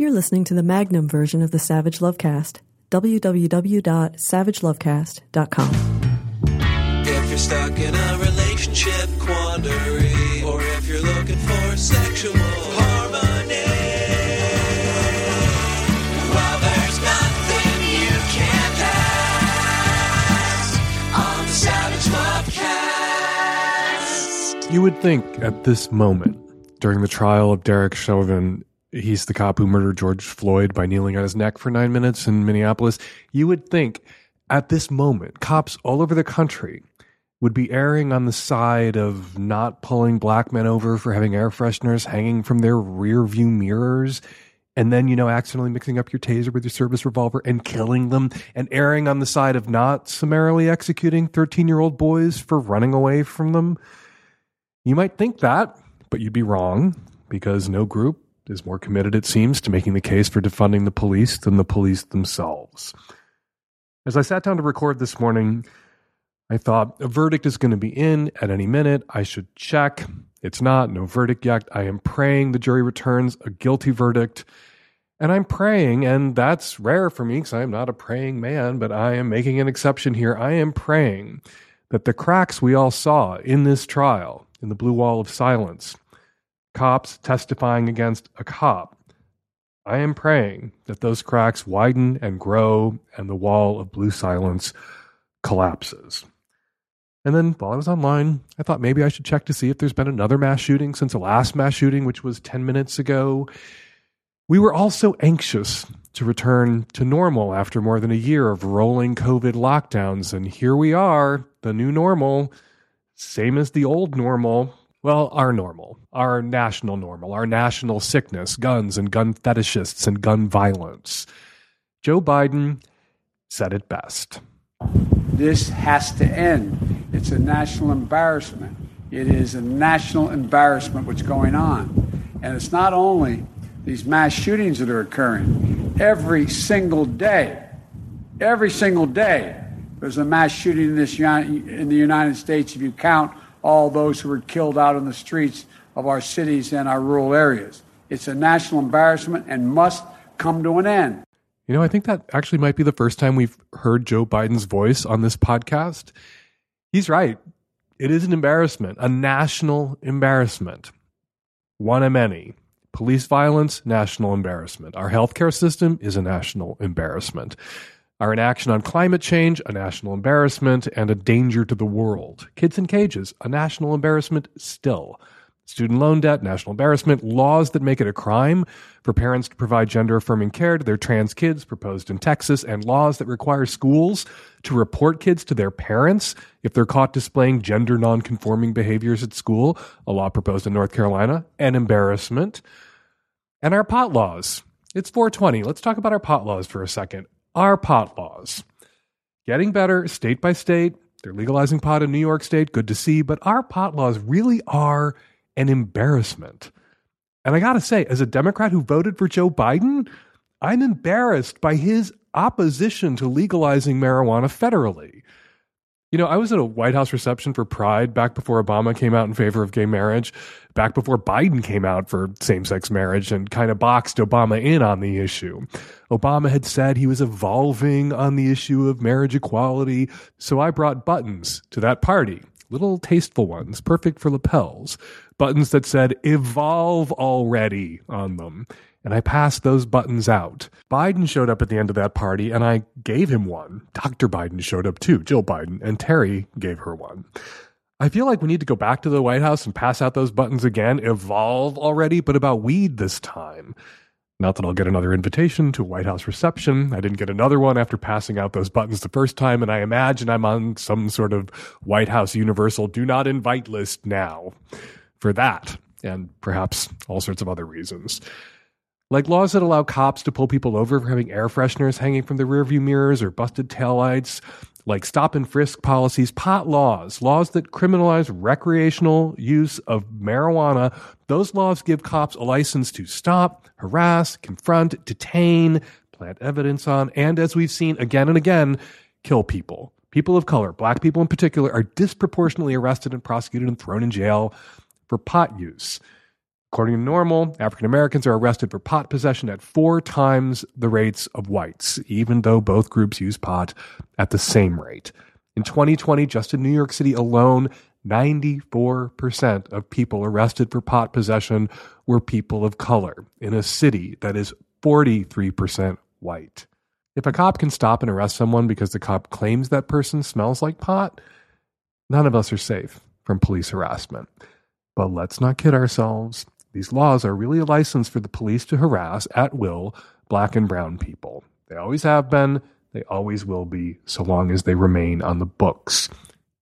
You're listening to the Magnum version of the Savage Lovecast. www.savagelovecast.com. If you're stuck in a relationship quandary, or if you're looking for sexual harmony, well, there's nothing you can't ask on the Savage Lovecast. You would think at this moment, during the trial of Derek Chauvin, he's the cop who murdered George Floyd by kneeling on his neck for nine minutes in Minneapolis. You would think at this moment, cops all over the country would be erring on the side of not pulling black men over for having air fresheners hanging from their rear view mirrors and then, you know, accidentally mixing up your taser with your service revolver and killing them and erring on the side of not summarily executing 13 year old boys for running away from them. You might think that, but you'd be wrong because no group is more committed, it seems, to making the case for defunding the police than the police themselves. As I sat down to record this morning, I thought a verdict is going to be in at any minute. I should check. It's not, no verdict yet. I am praying the jury returns a guilty verdict. And I'm praying, and that's rare for me because I am not a praying man, but I am making an exception here. I am praying that the cracks we all saw in this trial, in the blue wall of silence, cops testifying against a cop, I am praying that those cracks widen and grow and the wall of blue silence collapses. And then while I was online, I thought maybe I should check to see if there's been another mass shooting since the last mass shooting, which was 10 minutes ago. We were all so anxious to return to normal after more than a year of rolling COVID lockdowns. And here we are, the new normal, same as the old normal. Well, our normal, our national normal, our national sickness, guns and gun fetishists and gun violence. Joe Biden said it best. This has to end. It's a national embarrassment. It is a national embarrassment what's going on. And it's not only these mass shootings that are occurring. Every single day, every single day, there's a mass shooting in, this, in the United States if you count all those who were killed out in the streets of our cities and our rural areas. It's a national embarrassment and must come to an end. You know, I think that actually might be the first time we've heard Joe Biden's voice on this podcast. He's right. It is an embarrassment, a national embarrassment, one of many. Police violence, national embarrassment. Our healthcare system is a national embarrassment. Our inaction on climate change, a national embarrassment and a danger to the world. Kids in cages, a national embarrassment still. Student loan debt, national embarrassment, laws that make it a crime for parents to provide gender affirming care to their trans kids proposed in Texas, and laws that require schools to report kids to their parents if they're caught displaying gender nonconforming behaviors at school, a law proposed in North Carolina, an embarrassment. And our pot laws. It's 420. Let's talk about our pot laws for a second. Our pot laws. Getting better state by state. They're legalizing pot in New York State. Good to see. But our pot laws really are an embarrassment. And I got to say, as a Democrat who voted for Joe Biden, I'm embarrassed by his opposition to legalizing marijuana federally. You know, I was at a White House reception for Pride back before Obama came out in favor of gay marriage, back before Biden came out for same sex marriage and kind of boxed Obama in on the issue. Obama had said he was evolving on the issue of marriage equality, so I brought buttons to that party. Little tasteful ones, perfect for lapels. Buttons that said evolve already on them and I passed those buttons out. Biden showed up at the end of that party, and I gave him one. Dr. Biden showed up too, Jill Biden, and Terry gave her one. I feel like we need to go back to the White House and pass out those buttons again, evolve already, but about weed this time. Not that I'll get another invitation to a White House reception. I didn't get another one after passing out those buttons the first time, and I imagine I'm on some sort of White House universal do not invite list now for that, and perhaps all sorts of other reasons. Like laws that allow cops to pull people over for having air fresheners hanging from their rearview mirrors or busted taillights, like stop and frisk policies, pot laws, laws that criminalize recreational use of marijuana. Those laws give cops a license to stop, harass, confront, detain, plant evidence on, and as we've seen again and again, kill people. People of color, black people in particular, are disproportionately arrested and prosecuted and thrown in jail for pot use. According to NORML, African Americans are arrested for pot possession at four times the rates of whites, even though both groups use pot at the same rate. In 2020, just in New York City alone, 94% of people arrested for pot possession were people of color in a city that is 43% white. If a cop can stop and arrest someone because the cop claims that person smells like pot, none of us are safe from police harassment. But let's not kid ourselves. These laws are really a license for the police to harass at will black and brown people. They always have been, they always will be, so long as they remain on the books.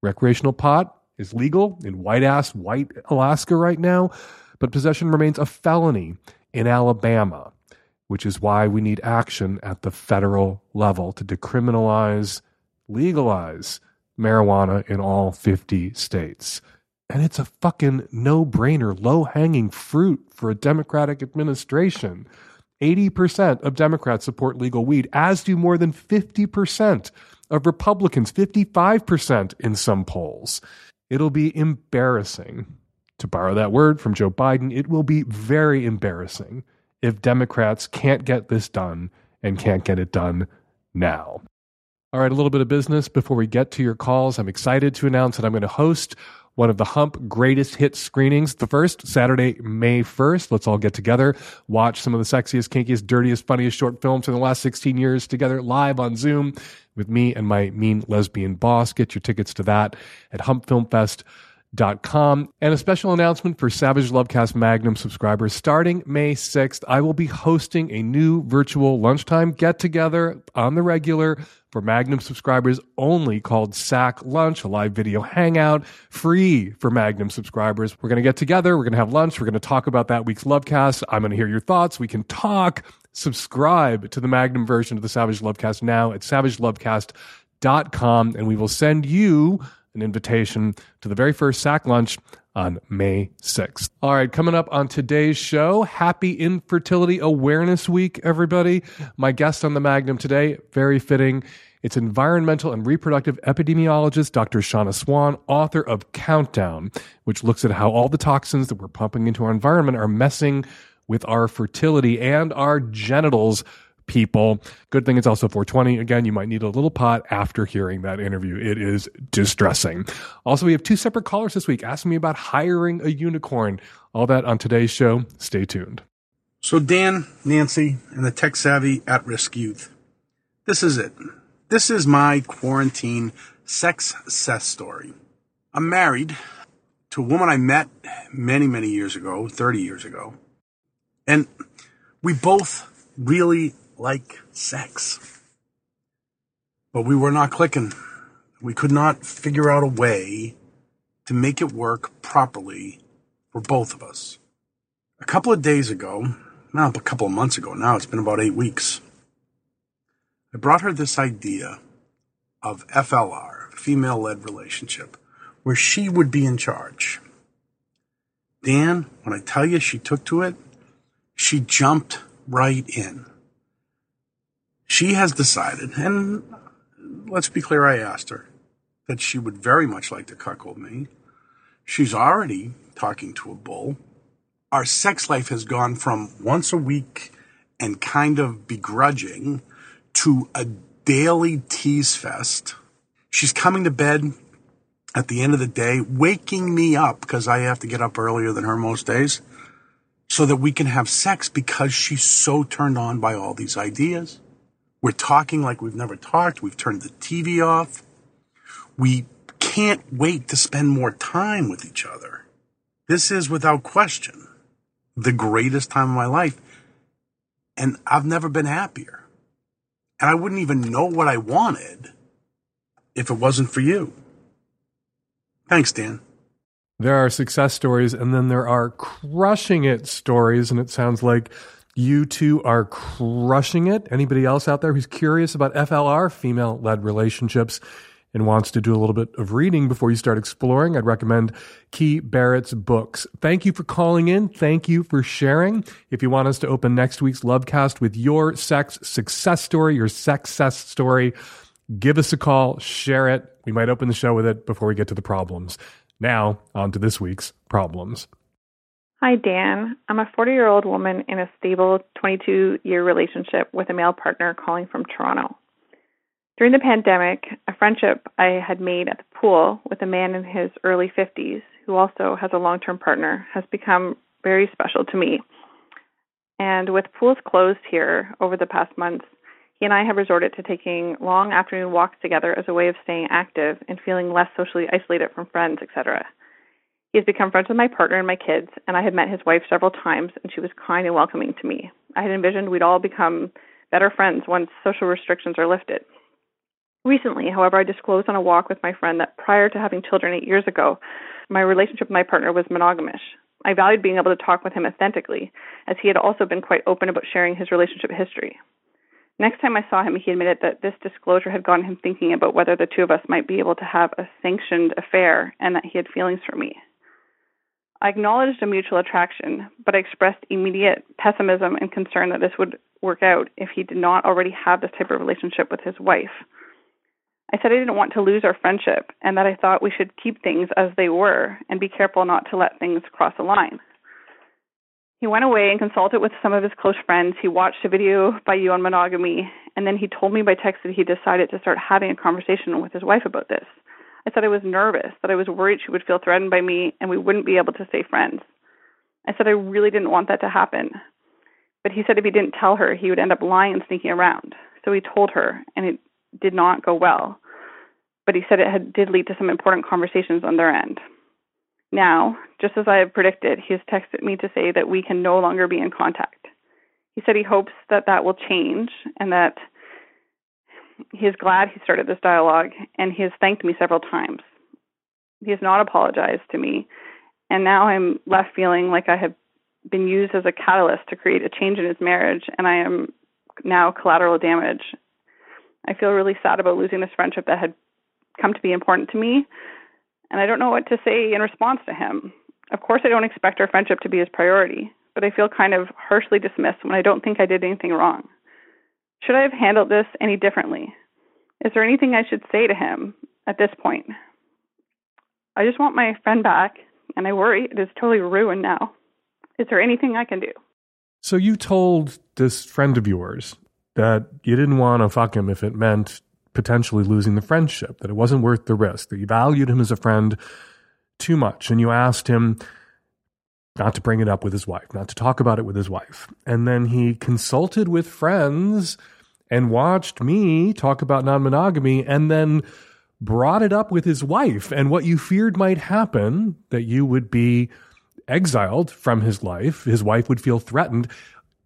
Recreational pot is legal in white ass white Alaska right now, but possession remains a felony in Alabama, which is why we need action at the federal level to decriminalize, legalize marijuana in all 50 states. And it's a fucking no brainer, low hanging fruit for a Democratic administration. 80% of Democrats support legal weed, as do more than 50% of Republicans, 55% in some polls. It'll be embarrassing, to borrow that word from Joe Biden, it will be very embarrassing if Democrats can't get this done and can't get it done now. All right, a little bit of business before we get to your calls. I'm excited to announce that I'm going to host one of the Hump greatest hit screenings. The first, Saturday, May 1st. Let's all get together, watch some of the sexiest, kinkiest, dirtiest, funniest short films from the last 16 years together live on Zoom with me and my mean lesbian boss. Get your tickets to that at humpfilmfest.com. And a special announcement for Savage Lovecast Magnum subscribers. Starting May 6th, I will be hosting a new virtual lunchtime get together on the regular for Magnum subscribers only called Sack Lunch, a live video hangout, free for Magnum subscribers. We're going to get together. We're going to have lunch. We're going to talk about that week's Lovecast. I'm going to hear your thoughts. We can talk. Subscribe to the Magnum version of the Savage Lovecast now at savagelovecast.com, and we will send you an invitation to the very first Sack Lunch on May 6th. All right, coming up on today's show, Happy Infertility Awareness Week, everybody. My guest on the Magnum today, very fitting. It's environmental and reproductive epidemiologist Dr. Shanna Swan, author of Countdown, which looks at how all the toxins that we're pumping into our environment are messing with our fertility and our genitals people. Good thing it's also 420. Again, you might need a little pot after hearing that interview. It is distressing. Also, we have two separate callers this week asking me about hiring a unicorn. All that on today's show. Stay tuned. So, Dan, Nancy, and the tech savvy at risk youth. This is it. This is my quarantine sex success story. I'm married to a woman I met many, many years ago, 30 years ago. And we both really like sex. But we were not clicking. We could not figure out a way to make it work properly for both of us. A couple of days ago, now a couple of months ago now, it's been about eight weeks, I brought her this idea of FLR, female led relationship, where she would be in charge. Dan, when I tell you she took to it, she jumped right in. She has decided, and let's be clear, I asked her, that she would very much like to cuckold me. She's already talking to a bull. Our sex life has gone from once a week and kind of begrudging to a daily tease fest. She's coming to bed at the end of the day, waking me up because I have to get up earlier than her most days so that we can have sex because she's so turned on by all these ideas. We're talking like we've never talked. We've turned the TV off. We can't wait to spend more time with each other. This is without question the greatest time of my life. And I've never been happier. And I wouldn't even know what I wanted if it wasn't for you. Thanks, Dan. There are success stories, and then there are crushing it stories, and it sounds like you two are crushing it. Anybody else out there who's curious about FLR, female led relationships, and wants to do a little bit of reading before you start exploring, I'd recommend Key Barrett's books. Thank you for calling in. Thank you for sharing. If you want us to open next week's Lovecast with your sex success story, your success story, give us a call, share it. We might open the show with it before we get to the problems. Now, on to this week's problems. Hi, Dan. I'm a 40 year old woman in a stable 22 year relationship with a male partner calling from Toronto. During the pandemic, a friendship I had made at the pool with a man in his early 50s who also has a long term partner has become very special to me. And with pools closed here over the past months, he and I have resorted to taking long afternoon walks together as a way of staying active and feeling less socially isolated from friends, etc. He has become friends with my partner and my kids, and I had met his wife several times, and she was kind and welcoming to me. I had envisioned we'd all become better friends once social restrictions are lifted. Recently, however, I disclosed on a walk with my friend that prior to having children eight years ago, my relationship with my partner was monogamous. I valued being able to talk with him authentically, as he had also been quite open about sharing his relationship history. Next time I saw him, he admitted that this disclosure had gotten him thinking about whether the two of us might be able to have a sanctioned affair and that he had feelings for me. I acknowledged a mutual attraction, but I expressed immediate pessimism and concern that this would work out if he did not already have this type of relationship with his wife. I said I didn't want to lose our friendship and that I thought we should keep things as they were and be careful not to let things cross a line. He went away and consulted with some of his close friends. He watched a video by you on monogamy, and then he told me by text that he decided to start having a conversation with his wife about this. I said I was nervous, that I was worried she would feel threatened by me and we wouldn't be able to stay friends. I said I really didn't want that to happen. But he said if he didn't tell her, he would end up lying and sneaking around. So he told her, and it did not go well. But he said it had, did lead to some important conversations on their end. Now, just as I had predicted, he has texted me to say that we can no longer be in contact. He said he hopes that that will change and that he is glad he started this dialogue and he has thanked me several times. He has not apologized to me, and now I'm left feeling like I have been used as a catalyst to create a change in his marriage, and I am now collateral damage. I feel really sad about losing this friendship that had come to be important to me, and I don't know what to say in response to him. Of course, I don't expect our friendship to be his priority, but I feel kind of harshly dismissed when I don't think I did anything wrong. Should I have handled this any differently? Is there anything I should say to him at this point? I just want my friend back, and I worry it is totally ruined now. Is there anything I can do? So you told this friend of yours that you didn't want to fuck him if it meant potentially losing the friendship, that it wasn't worth the risk, that you valued him as a friend too much, and you asked him not to bring it up with his wife, not to talk about it with his wife. And then he consulted with friends and watched me talk about non monogamy and then brought it up with his wife and what you feared might happen that you would be exiled from his life, his wife would feel threatened.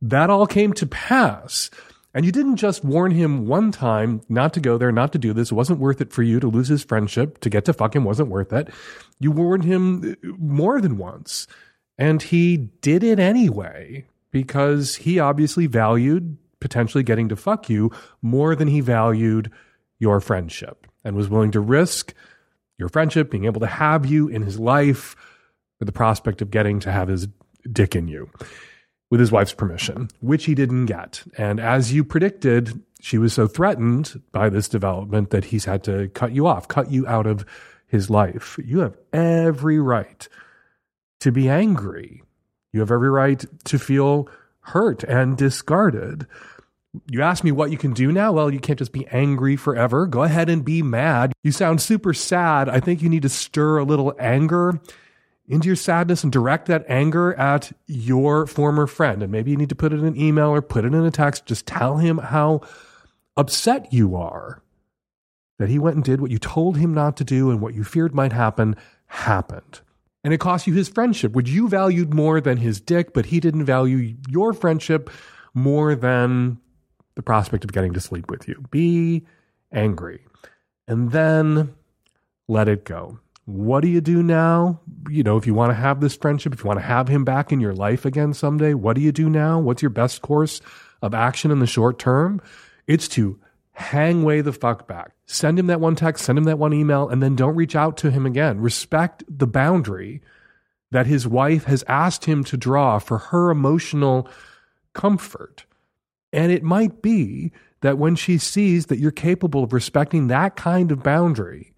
That all came to pass. And you didn't just warn him one time not to go there, not to do this. It wasn't worth it for you to lose his friendship. To get to fuck him wasn't worth it. You warned him more than once. And he did it anyway because he obviously valued potentially getting to fuck you more than he valued your friendship and was willing to risk your friendship, being able to have you in his life for the prospect of getting to have his dick in you with his wife's permission, which he didn't get. And as you predicted, she was so threatened by this development that he's had to cut you off, cut you out of his life. You have every right to be angry. You have every right to feel hurt and discarded. You ask me what you can do now? Well, you can't just be angry forever. Go ahead and be mad. You sound super sad. I think you need to stir a little anger into your sadness and direct that anger at your former friend. And maybe you need to put it in an email or put it in a text. Just tell him how upset you are that he went and did what you told him not to do and what you feared might happen happened and it cost you his friendship, which you valued more than his dick, but he didn't value your friendship more than the prospect of getting to sleep with you. Be angry and then let it go. What do you do now? You know, if you want to have this friendship, if you want to have him back in your life again someday, what do you do now? What's your best course of action in the short term? It's to hang way the fuck back. Send him that one text, send him that one email, and then don't reach out to him again. Respect the boundary that his wife has asked him to draw for her emotional comfort. And it might be that when she sees that you're capable of respecting that kind of boundary,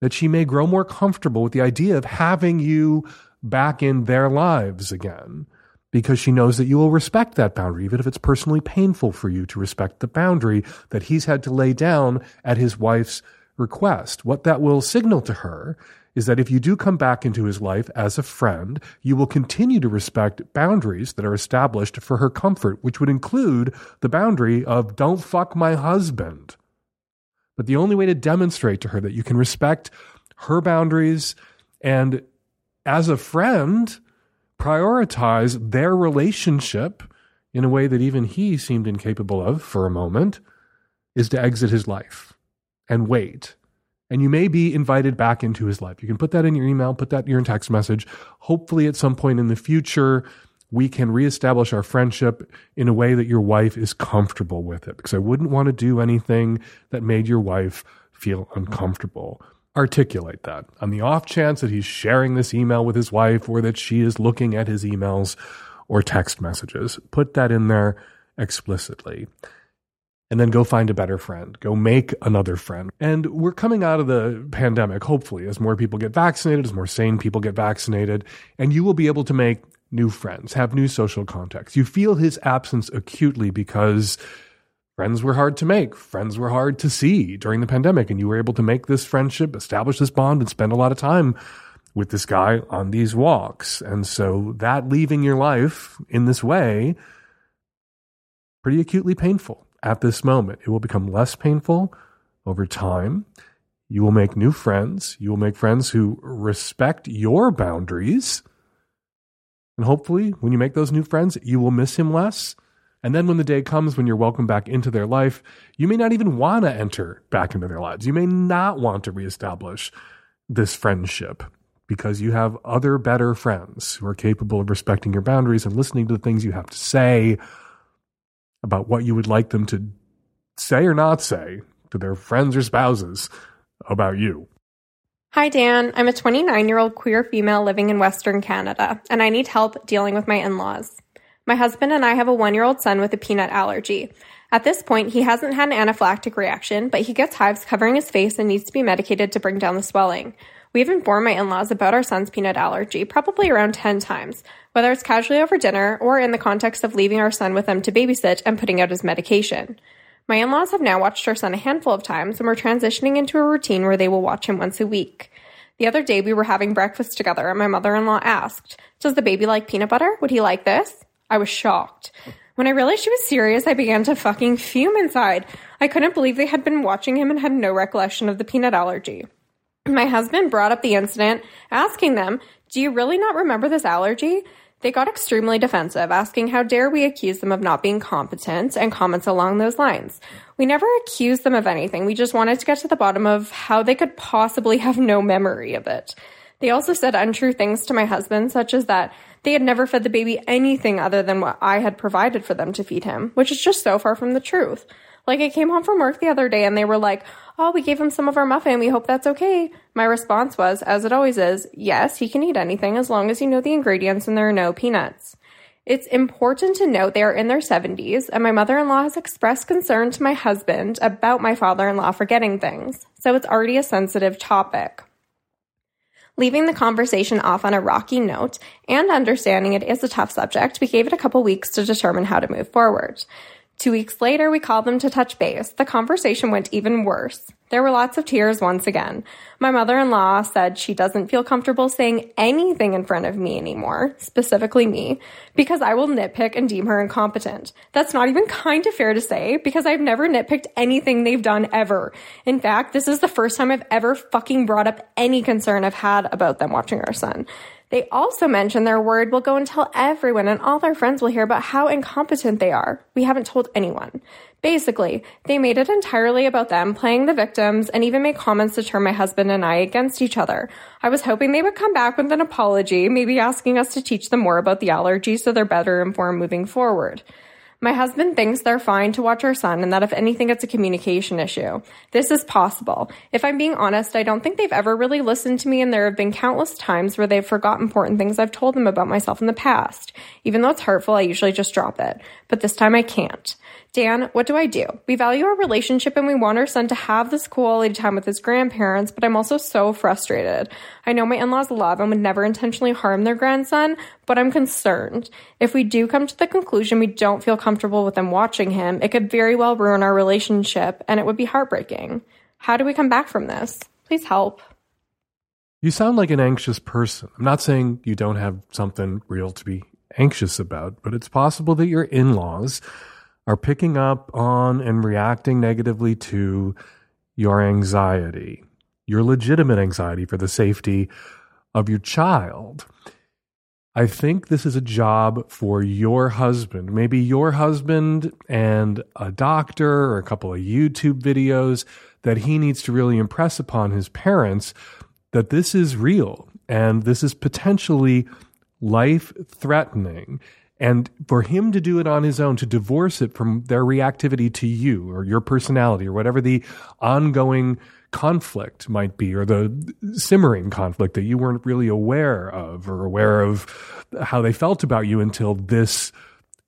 that she may grow more comfortable with the idea of having you back in their lives again because she knows that you will respect that boundary, even if it's personally painful for you to respect the boundary that he's had to lay down at his wife's request. What that will signal to her is that if you do come back into his life as a friend, you will continue to respect boundaries that are established for her comfort, which would include the boundary of don't fuck my husband. But the only way to demonstrate to her that you can respect her boundaries and as a friend, prioritize their relationship in a way that even he seemed incapable of for a moment is to exit his life and wait. And you may be invited back into his life. You can put that in your email, put that in your text message. Hopefully, at some point in the future, we can reestablish our friendship in a way that your wife is comfortable with it. Because I wouldn't want to do anything that made your wife feel uncomfortable articulate that. On the off chance that he's sharing this email with his wife or that she is looking at his emails or text messages, put that in there explicitly. And then go find a better friend. Go make another friend. And we're coming out of the pandemic, hopefully, as more people get vaccinated, as more sane people get vaccinated, and you will be able to make new friends, have new social contacts. You feel his absence acutely because friends were hard to make. Friends were hard to see during the pandemic. And you were able to make this friendship, establish this bond, and spend a lot of time with this guy on these walks. And so that leaving your life in this way, pretty acutely painful at this moment. It will become less painful over time. You will make new friends. You will make friends who respect your boundaries. And hopefully, when you make those new friends, you will miss him less and then when the day comes when you're welcomed back into their life, you may not even want to enter back into their lives. You may not want to reestablish this friendship because you have other better friends who are capable of respecting your boundaries and listening to the things you have to say about what you would like them to say or not say to their friends or spouses about you. Hi, Dan. I'm a 29 year old queer female living in Western Canada, and I need help dealing with my in laws. My husband and I have a one year old son with a peanut allergy. At this point, he hasn't had an anaphylactic reaction, but he gets hives covering his face and needs to be medicated to bring down the swelling. We have informed my in laws about our son's peanut allergy probably around 10 times, whether it's casually over dinner or in the context of leaving our son with them to babysit and putting out his medication. My in laws have now watched our son a handful of times, and we're transitioning into a routine where they will watch him once a week. The other day, we were having breakfast together, and my mother in law asked, Does the baby like peanut butter? Would he like this? I was shocked. When I realized she was serious, I began to fucking fume inside. I couldn't believe they had been watching him and had no recollection of the peanut allergy. My husband brought up the incident, asking them, Do you really not remember this allergy? They got extremely defensive, asking how dare we accuse them of not being competent and comments along those lines. We never accused them of anything. We just wanted to get to the bottom of how they could possibly have no memory of it. They also said untrue things to my husband, such as that they had never fed the baby anything other than what I had provided for them to feed him, which is just so far from the truth. Like, I came home from work the other day and they were like, Oh, we gave him some of our muffin. We hope that's okay. My response was, as it always is, yes, he can eat anything as long as you know the ingredients and there are no peanuts. It's important to note they are in their 70s, and my mother in law has expressed concern to my husband about my father in law forgetting things, so it's already a sensitive topic. Leaving the conversation off on a rocky note and understanding it is a tough subject, we gave it a couple weeks to determine how to move forward. Two weeks later, we called them to touch base. The conversation went even worse. There were lots of tears once again. My mother in law said she doesn't feel comfortable saying anything in front of me anymore, specifically me, because I will nitpick and deem her incompetent. That's not even kind of fair to say because I've never nitpicked anything they've done ever. In fact, this is the first time I've ever fucking brought up any concern I've had about them watching our son. They also mention their word will go and tell everyone, and all their friends will hear about how incompetent they are. We haven't told anyone. Basically, they made it entirely about them playing the victims and even made comments to turn my husband and I against each other. I was hoping they would come back with an apology, maybe asking us to teach them more about the allergy so they're better informed moving forward. My husband thinks they're fine to watch our son and that if anything, it's a communication issue. This is possible. If I'm being honest, I don't think they've ever really listened to me and there have been countless times where they've forgot important things I've told them about myself in the past. Even though it's hurtful, I usually just drop it. But this time I can't. Dan, what do I do? We value our relationship and we want our son to have this quality time with his grandparents, but I'm also so frustrated. I know my in laws love and would never intentionally harm their grandson, but I'm concerned. If we do come to the conclusion we don't feel comfortable with them watching him, it could very well ruin our relationship and it would be heartbreaking. How do we come back from this? Please help. You sound like an anxious person. I'm not saying you don't have something real to be anxious about, but it's possible that your in laws are picking up on and reacting negatively to your anxiety, your legitimate anxiety for the safety of your child. I think this is a job for your husband, maybe your husband and a doctor or a couple of YouTube videos that he needs to really impress upon his parents that this is real and this is potentially life threatening and for him to do it on his own, to divorce it from their reactivity to you or your personality or whatever the ongoing conflict might be or the simmering conflict that you weren't really aware of or aware of how they felt about you until this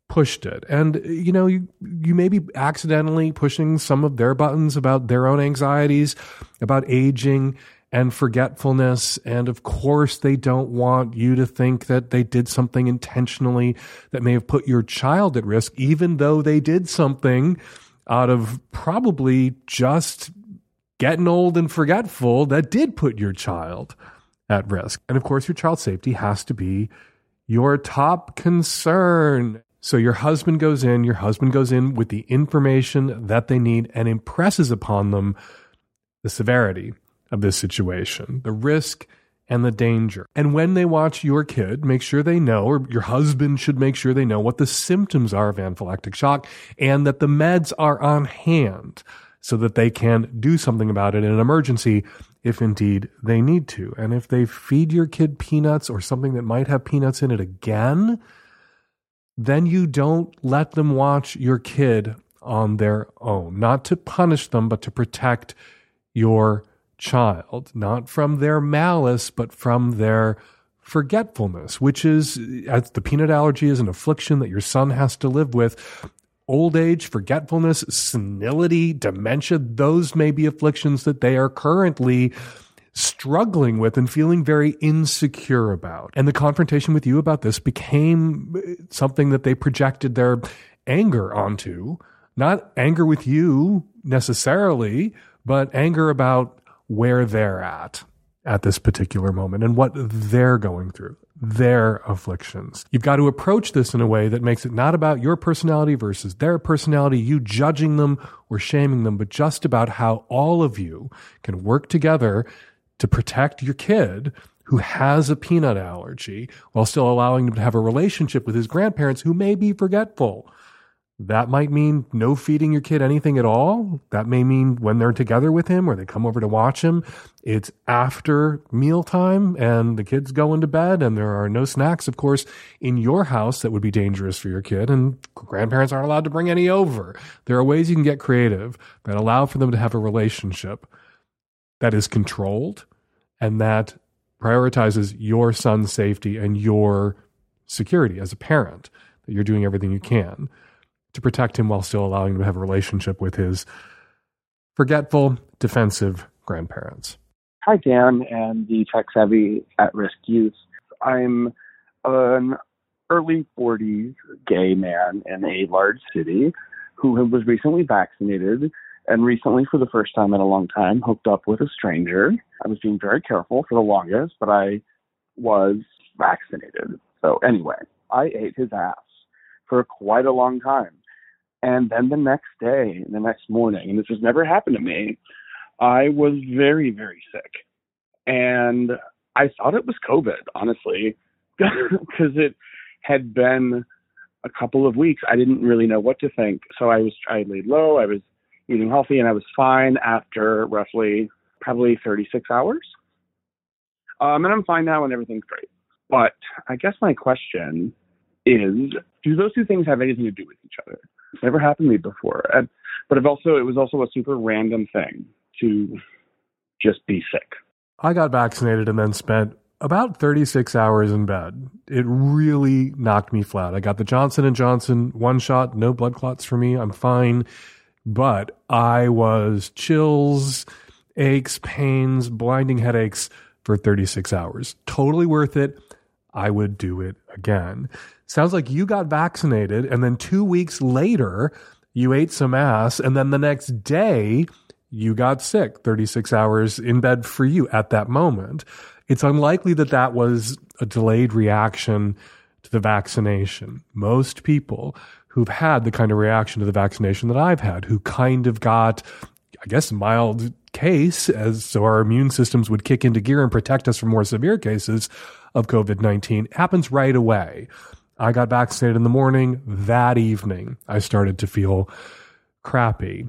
pushed it. And you know, you you may be accidentally pushing some of their buttons about their own anxieties, about aging and forgetfulness. And of course, they don't want you to think that they did something intentionally that may have put your child at risk, even though they did something out of probably just getting old and forgetful that did put your child at risk. And of course, your child's safety has to be your top concern. So your husband goes in, your husband goes in with the information that they need and impresses upon them the severity of this situation, the risk and the danger. And when they watch your kid, make sure they know, or your husband should make sure they know what the symptoms are of anaphylactic shock and that the meds are on hand so that they can do something about it in an emergency if indeed they need to. And if they feed your kid peanuts or something that might have peanuts in it again, then you don't let them watch your kid on their own, not to punish them, but to protect your child, not from their malice, but from their forgetfulness, which is, as the peanut allergy is an affliction that your son has to live with. Old age, forgetfulness, senility, dementia, those may be afflictions that they are currently struggling with and feeling very insecure about. And the confrontation with you about this became uh, something that they projected their anger onto, not anger with you necessarily, but anger about where they're at at this particular moment and what they're going through, their afflictions. You've got to approach this in a way that makes it not about your personality versus their personality, you judging them or shaming them, but just about how all of you can work together to protect your kid who has a peanut allergy while still allowing him to have a relationship with his grandparents who may be forgetful that might mean no feeding your kid anything at all. That may mean when they're together with him or they come over to watch him, it's after mealtime and the kid's going to bed and there are no snacks, of course, in your house that would be dangerous for your kid. And grandparents aren't allowed to bring any over. There are ways you can get creative that allow for them to have a relationship that is controlled and that prioritizes your son's safety and your security as a parent, that you're doing everything you can to protect him while still allowing him to have a relationship with his forgetful, defensive grandparents. Hi, Dan and the tech savvy at risk youth. I'm an early 40s gay man in a large city who was recently vaccinated and recently, for the first time in a long time, hooked up with a stranger. I was being very careful for the longest, but I was vaccinated. So, anyway, I ate his ass for quite a long time. And then the next day, the next morning, and this has never happened to me, I was very, very sick. And I thought it was COVID, honestly, because it had been a couple of weeks. I didn't really know what to think. So I was, I laid low, I was eating healthy, and I was fine after roughly probably 36 hours. Um, and I'm fine now, and everything's great. But I guess my question is do those two things have anything to do with each other? It's never happened to me before. And, but it also it was also a super random thing to just be sick. I got vaccinated and then spent about 36 hours in bed. It really knocked me flat. I got the Johnson and Johnson one shot, no blood clots for me. I'm fine. But I was chills, aches, pains, blinding headaches for 36 hours. Totally worth it. I would do it again. Sounds like you got vaccinated and then 2 weeks later you ate some ass and then the next day you got sick 36 hours in bed for you at that moment. It's unlikely that that was a delayed reaction to the vaccination. Most people who've had the kind of reaction to the vaccination that I've had, who kind of got, I guess, mild case, as so our immune systems would kick into gear and protect us from more severe cases of COVID 19, happens right away. I got vaccinated in the morning. That evening, I started to feel crappy.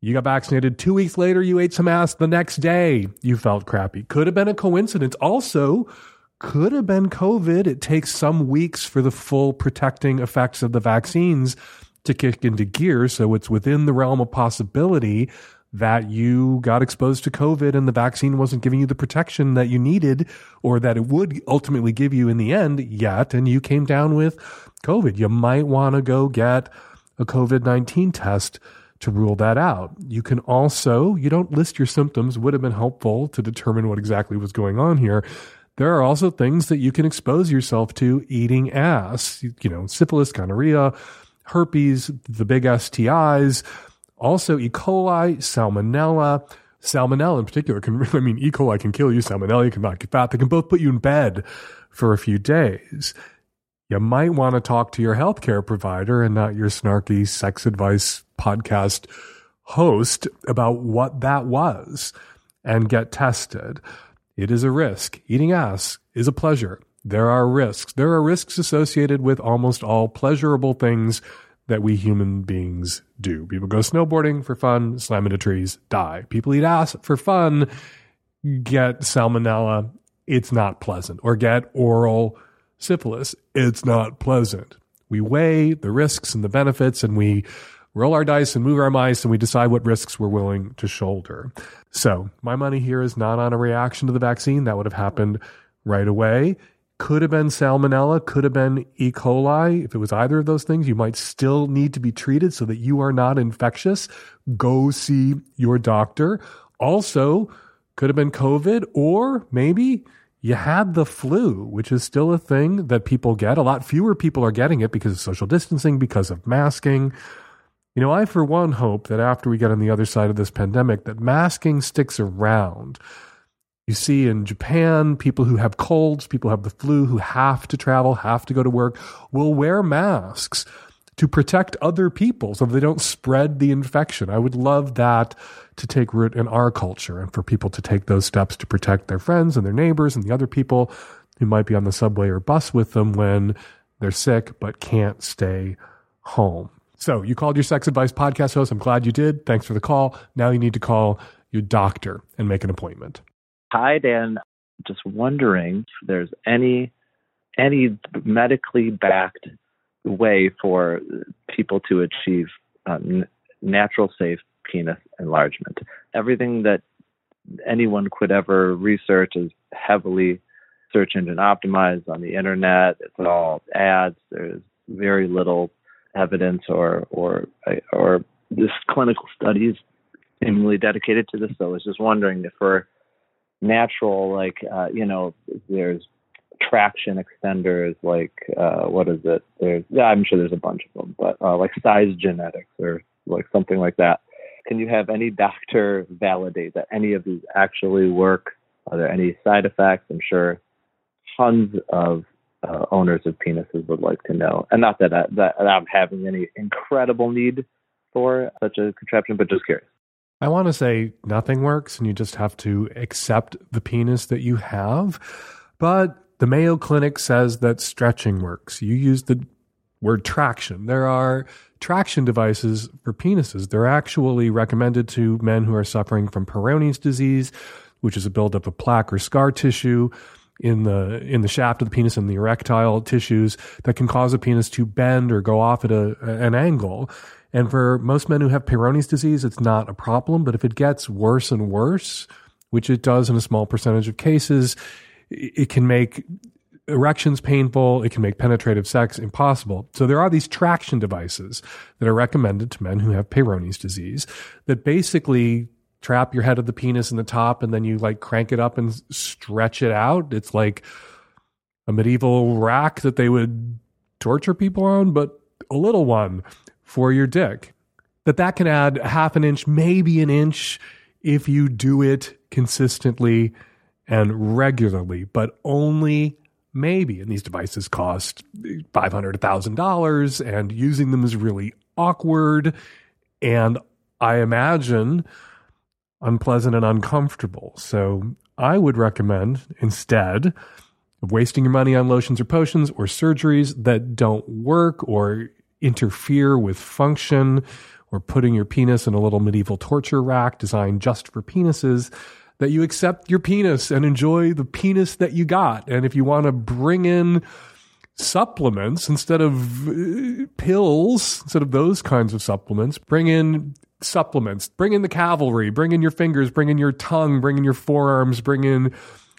You got vaccinated two weeks later, you ate some ass. The next day, you felt crappy. Could have been a coincidence. Also, could have been COVID. It takes some weeks for the full protecting effects of the vaccines to kick into gear. So it's within the realm of possibility that you got exposed to COVID and the vaccine wasn't giving you the protection that you needed or that it would ultimately give you in the end yet. And you came down with COVID. You might want to go get a COVID 19 test to rule that out. You can also, you don't list your symptoms, would have been helpful to determine what exactly was going on here. There are also things that you can expose yourself to eating ass, you know, syphilis, gonorrhea, herpes, the big STIs, also E. coli, salmonella. Salmonella in particular can, I mean, E. coli can kill you, salmonella can knock you fat. They can both put you in bed for a few days you might want to talk to your healthcare provider and not your snarky sex advice podcast host about what that was and get tested. It is a risk. Eating ass is a pleasure. There are risks. There are risks associated with almost all pleasurable things that we human beings do. People go snowboarding for fun, slam into trees, die. People eat ass for fun, get salmonella. It's not pleasant. Or get oral syphilis. It's not pleasant. We weigh the risks and the benefits and we roll our dice and move our mice and we decide what risks we're willing to shoulder. So my money here is not on a reaction to the vaccine. That would have happened right away. Could have been salmonella, could have been E. coli. If it was either of those things, you might still need to be treated so that you are not infectious. Go see your doctor. Also, could have been COVID or maybe you had the flu, which is still a thing that people get. A lot fewer people are getting it because of social distancing, because of masking. You know, I for one hope that after we get on the other side of this pandemic, that masking sticks around. You see in Japan, people who have colds, people who have the flu, who have to travel, have to go to work, will wear masks to protect other people so they don't spread the infection. I would love that to take root in our culture and for people to take those steps to protect their friends and their neighbors and the other people who might be on the subway or bus with them when they're sick but can't stay home. So you called your sex advice podcast host. I'm glad you did. Thanks for the call. Now you need to call your doctor and make an appointment. Hi, Dan. Just wondering if there's any any medically backed way for people to achieve uh, n- natural, safe penis enlargement. Everything that anyone could ever research is heavily search engine optimized on the internet. It's all ads. There's very little evidence or or or this clinical studies seemingly dedicated to this. So I was just wondering if for natural, like uh, you know, there's traction extenders like uh, what is it? There's yeah, I'm sure there's a bunch of them, but uh, like SizeGenetics or like something like that. Can you have any doctor validate that any of these actually work? Are there any side effects? I'm sure tons of uh, owners of penises would like to know. And not that, I, that I'm having any incredible need for such a contraption, but just curious. I want to say nothing works and you just have to accept the penis that you have. But the Mayo Clinic says that stretching works. You use the word traction. There are traction devices for penises. They're actually recommended to men who are suffering from Peyronie's disease, which is a buildup of plaque or scar tissue in the in the shaft of the penis and the erectile tissues that can cause a penis to bend or go off at a, an angle. And for most men who have Peyronie's disease, it's not a problem. But if it gets worse and worse, which it does in a small percentage of cases, it can make erections painful. It can make penetrative sex impossible. So there are these traction devices that are recommended to men who have Peyronie's disease that basically trap your head of the penis in the top and then you like crank it up and stretch it out. It's like a medieval rack that they would torture people on, but a little one for your dick. That that can add half an inch, maybe an inch if you do it consistently and regularly, but only maybe. And these devices cost $500, $1,000 and using them is really awkward. And I imagine unpleasant and uncomfortable. So I would recommend instead of wasting your money on lotions or potions or surgeries that don't work or interfere with function. Or putting your penis in a little medieval torture rack designed just for penises, that you accept your penis and enjoy the penis that you got. And if you want to bring in supplements instead of uh, pills, instead of those kinds of supplements, bring in supplements, bring in the cavalry, bring in your fingers, bring in your tongue, bring in your forearms, bring in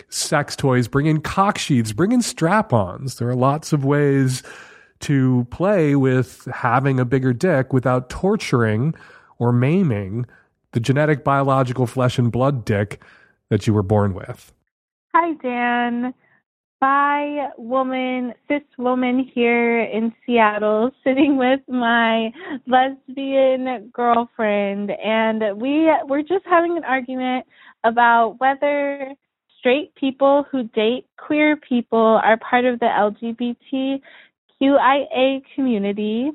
sex toys, bring in cock sheaths, bring in strap ons. There are lots of ways to play with having a bigger dick without torturing or maiming the genetic, biological flesh and blood dick that you were born with. Hi, Dan. Bi woman, cis woman here in Seattle, sitting with my lesbian girlfriend, and we were just having an argument about whether straight people who date queer people are part of the LGBTQIA community.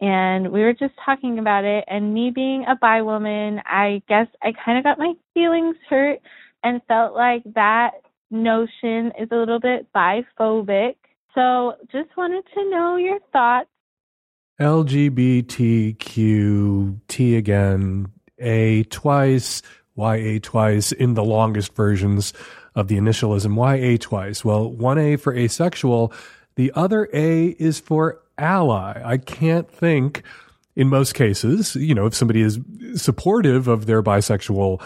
And we were just talking about it, and me being a bi woman, I guess I kind of got my feelings hurt and felt like that notion is a little bit biphobic. So just wanted to know your thoughts. LGBTQ T again, A twice, YA twice in the longest versions of the initialism. ya twice? Well, one A for asexual, the other A is for ally. I can't think in most cases, you know, if somebody is supportive of their bisexual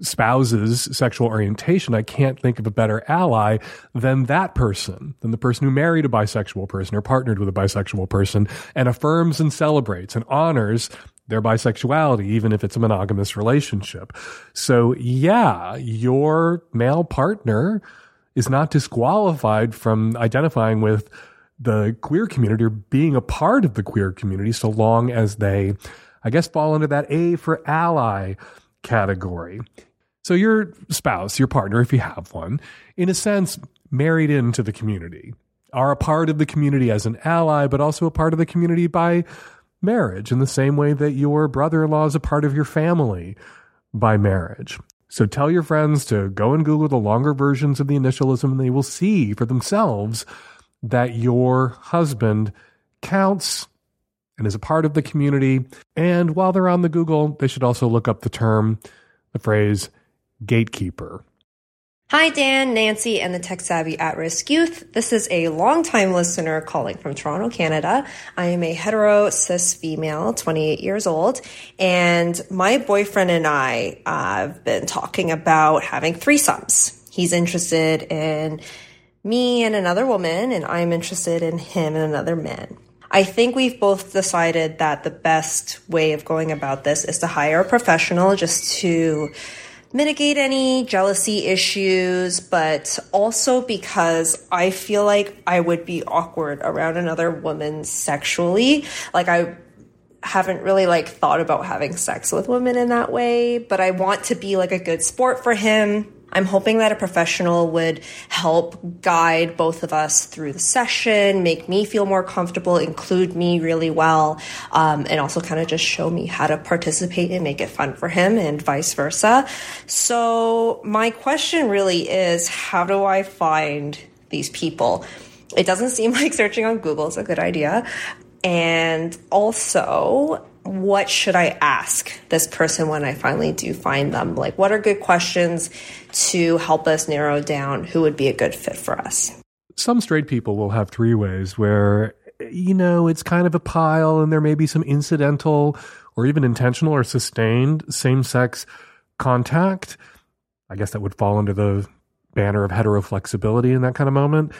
spouse's sexual orientation, I can't think of a better ally than that person, than the person who married a bisexual person or partnered with a bisexual person and affirms and celebrates and honors their bisexuality, even if it's a monogamous relationship. So yeah, your male partner is not disqualified from identifying with the queer community or being a part of the queer community so long as they, I guess, fall into that A for ally category. So your spouse, your partner, if you have one, in a sense, married into the community, are a part of the community as an ally, but also a part of the community by marriage in the same way that your brother-in-law is a part of your family by marriage. So tell your friends to go and Google the longer versions of the initialism and they will see for themselves that your husband counts and is a part of the community. And while they're on the Google, they should also look up the term, the phrase gatekeeper. Hi, Dan, Nancy, and the tech savvy at risk youth. This is a longtime listener calling from Toronto, Canada. I am a hetero cis female, 28 years old, and my boyfriend and I uh, have been talking about having threesomes. He's interested in me and another woman, and I'm interested in him and another man. I think we've both decided that the best way of going about this is to hire a professional just to mitigate any jealousy issues, but also because I feel like I would be awkward around another woman sexually. Like I haven't really like thought about having sex with women in that way, but I want to be like a good sport for him I'm hoping that a professional would help guide both of us through the session, make me feel more comfortable, include me really well, um, and also kind of just show me how to participate and make it fun for him and vice versa. So, my question really is how do I find these people? It doesn't seem like searching on Google is a good idea. And also, what should I ask this person when I finally do find them? Like, what are good questions to help us narrow down who would be a good fit for us? Some straight people will have three ways where, you know, it's kind of a pile and there may be some incidental or even intentional or sustained same sex contact. I guess that would fall under the banner of heteroflexibility in that kind of moment.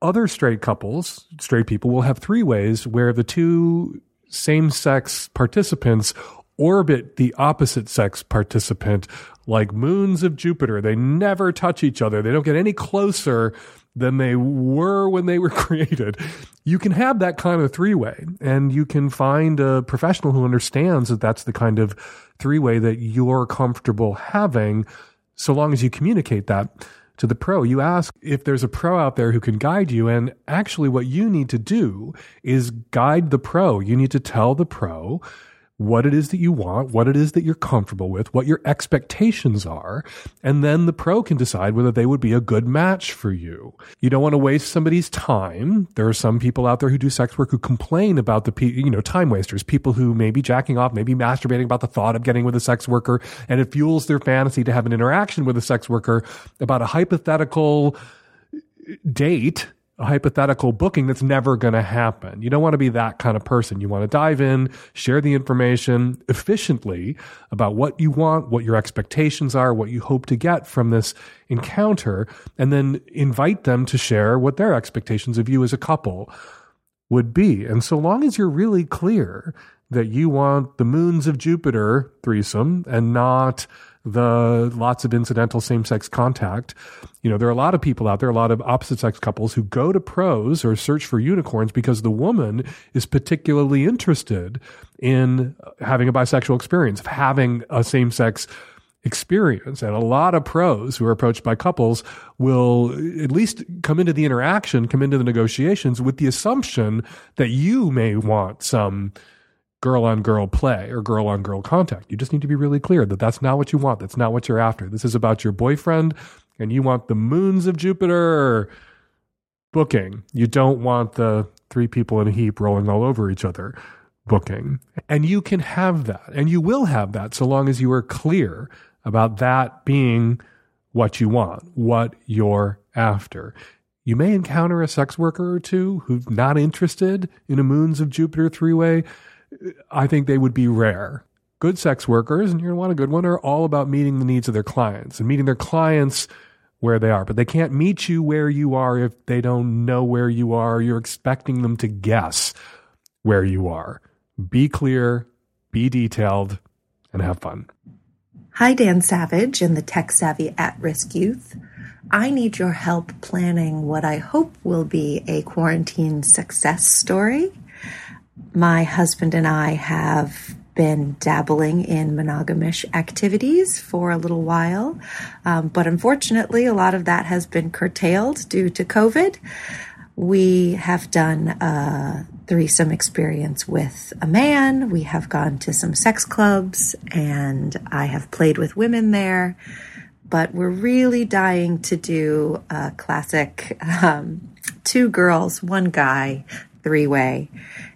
Other straight couples, straight people will have three ways where the two same sex participants orbit the opposite sex participant like moons of Jupiter. They never touch each other. They don't get any closer than they were when they were created. You can have that kind of three way, and you can find a professional who understands that that's the kind of three way that you're comfortable having, so long as you communicate that to the pro. You ask if there's a pro out there who can guide you. And actually, what you need to do is guide the pro. You need to tell the pro what it is that you want, what it is that you're comfortable with, what your expectations are, and then the pro can decide whether they would be a good match for you. You don't want to waste somebody's time. There are some people out there who do sex work who complain about the, you know, time wasters, people who may be jacking off, maybe masturbating about the thought of getting with a sex worker, and it fuels their fantasy to have an interaction with a sex worker about a hypothetical date a hypothetical booking that's never going to happen. You don't want to be that kind of person. You want to dive in, share the information efficiently about what you want, what your expectations are, what you hope to get from this encounter, and then invite them to share what their expectations of you as a couple would be. And so long as you're really clear that you want the moons of Jupiter threesome and not the lots of incidental same sex contact. You know, there are a lot of people out there, a lot of opposite sex couples who go to pros or search for unicorns because the woman is particularly interested in having a bisexual experience, of having a same sex experience. And a lot of pros who are approached by couples will at least come into the interaction, come into the negotiations with the assumption that you may want some girl on girl play or girl on girl contact. You just need to be really clear that that's not what you want. That's not what you're after. This is about your boyfriend and you want the moons of Jupiter booking. You don't want the three people in a heap rolling all over each other booking. And you can have that and you will have that so long as you are clear about that being what you want, what you're after. You may encounter a sex worker or two who's not interested in a moons of Jupiter three way I think they would be rare. Good sex workers, and you're going to want a good one, are all about meeting the needs of their clients and meeting their clients where they are. But they can't meet you where you are if they don't know where you are. You're expecting them to guess where you are. Be clear, be detailed, and have fun. Hi, Dan Savage and the tech savvy at risk youth. I need your help planning what I hope will be a quarantine success story my husband and I have been dabbling in monogamish activities for a little while, um, but unfortunately, a lot of that has been curtailed due to COVID. We have done a threesome experience with a man. We have gone to some sex clubs, and I have played with women there. But we're really dying to do a classic um, two girls, one guy, three way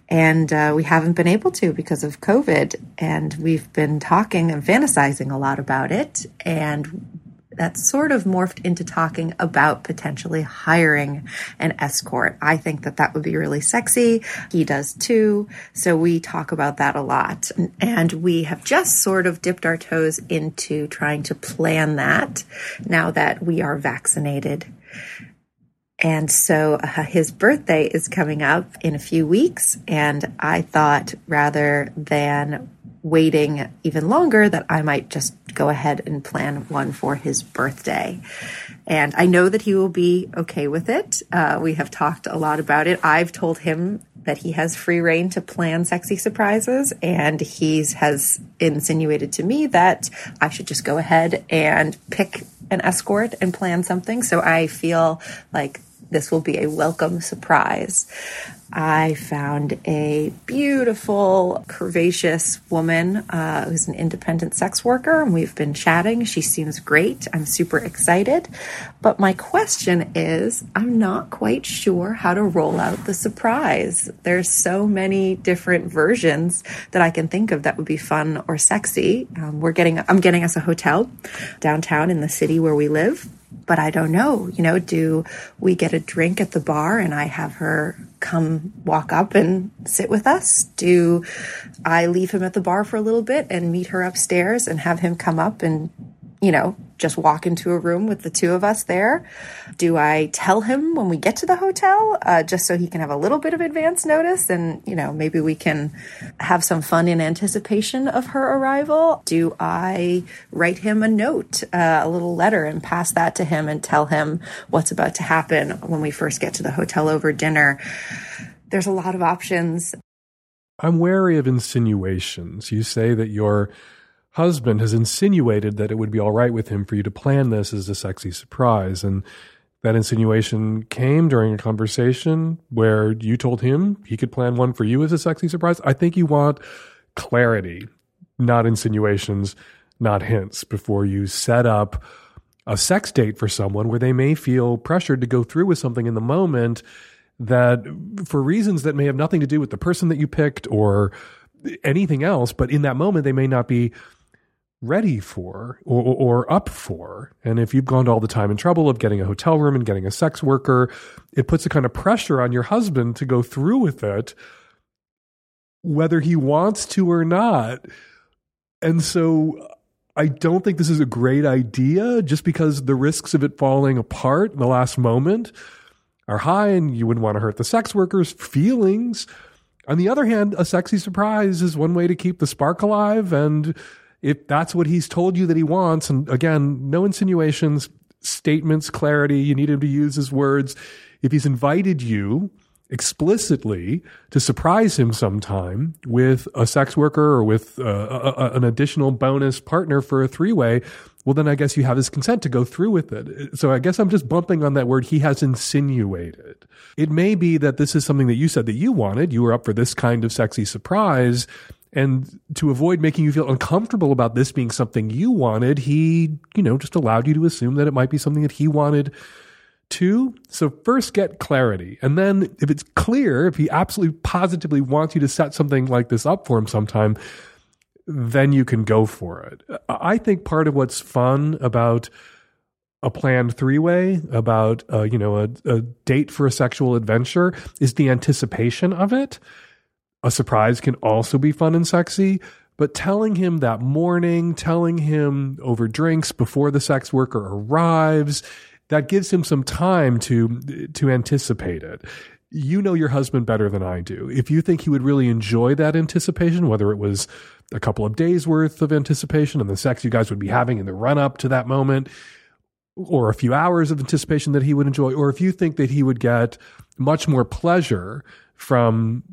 and uh, we haven't been able to because of COVID. And we've been talking and fantasizing a lot about it. And that's sort of morphed into talking about potentially hiring an escort. I think that that would be really sexy. He does too. So we talk about that a lot. And we have just sort of dipped our toes into trying to plan that now that we are vaccinated. And so uh, his birthday is coming up in a few weeks. And I thought rather than waiting even longer, that I might just go ahead and plan one for his birthday. And I know that he will be okay with it. Uh, we have talked a lot about it. I've told him that he has free reign to plan sexy surprises, and he has insinuated to me that I should just go ahead and pick an escort and plan something. So I feel like this will be a welcome surprise. I found a beautiful, curvaceous woman uh, who's an independent sex worker, and we've been chatting. She seems great. I'm super excited. But my question is I'm not quite sure how to roll out the surprise. There's so many different versions that I can think of that would be fun or sexy. Um, we're getting, I'm getting us a hotel downtown in the city where we live but I don't know. You know, do we get a drink at the bar and I have her come walk up and sit with us? Do I leave him at the bar for a little bit and meet her upstairs and have him come up and, you know, just walk into a room with the two of us there? Do I tell him when we get to the hotel, uh, just so he can have a little bit of advance notice and, you know, maybe we can have some fun in anticipation of her arrival? Do I write him a note, uh, a little letter, and pass that to him and tell him what's about to happen when we first get to the hotel over dinner? There's a lot of options. I'm wary of insinuations. You say that your husband has insinuated that it would be all right with him for you to plan this as a sexy surprise. And that insinuation came during a conversation where you told him he could plan one for you as a sexy surprise. I think you want clarity, not insinuations, not hints, before you set up a sex date for someone where they may feel pressured to go through with something in the moment that for reasons that may have nothing to do with the person that you picked or anything else, but in that moment they may not be ready for or, or, up for. And if you've gone to all the time and trouble of getting a hotel room and getting a sex worker, it puts a kind of pressure on your husband to go through with it, whether he wants to or not. And so uh, I don't think this is a great idea just because the risks of it falling apart in the last moment are high and you wouldn't want to hurt the sex worker's feelings. On the other hand, a sexy surprise is one way to keep the spark alive and if that's what he's told you that he wants, and again, no insinuations, statements, clarity, you need him to use his words. If he's invited you explicitly to surprise him sometime with a sex worker or with uh, a, a, an additional bonus partner for a three way, well, then I guess you have his consent to go through with it. So I guess I'm just bumping on that word. He has insinuated. It may be that this is something that you said that you wanted. You were up for this kind of sexy surprise. And to avoid making you feel uncomfortable about this being something you wanted, he, you know, just allowed you to assume that it might be something that he wanted too. So first get clarity. And then if it's clear, if he absolutely positively wants you to set something like this up for him sometime, then you can go for it. I think part of what's fun about a planned three way, about, uh, you know, a, a date for a sexual adventure is the anticipation of it a surprise can also be fun and sexy, but telling him that morning, telling him over drinks before the sex worker arrives, that gives him some time to to anticipate it. You know your husband better than I do. If you think he would really enjoy that anticipation, whether it was a couple of days worth of anticipation and the sex you guys would be having in the run up to that moment, or a few hours of anticipation that he would enjoy, or if you think that he would get much more pleasure from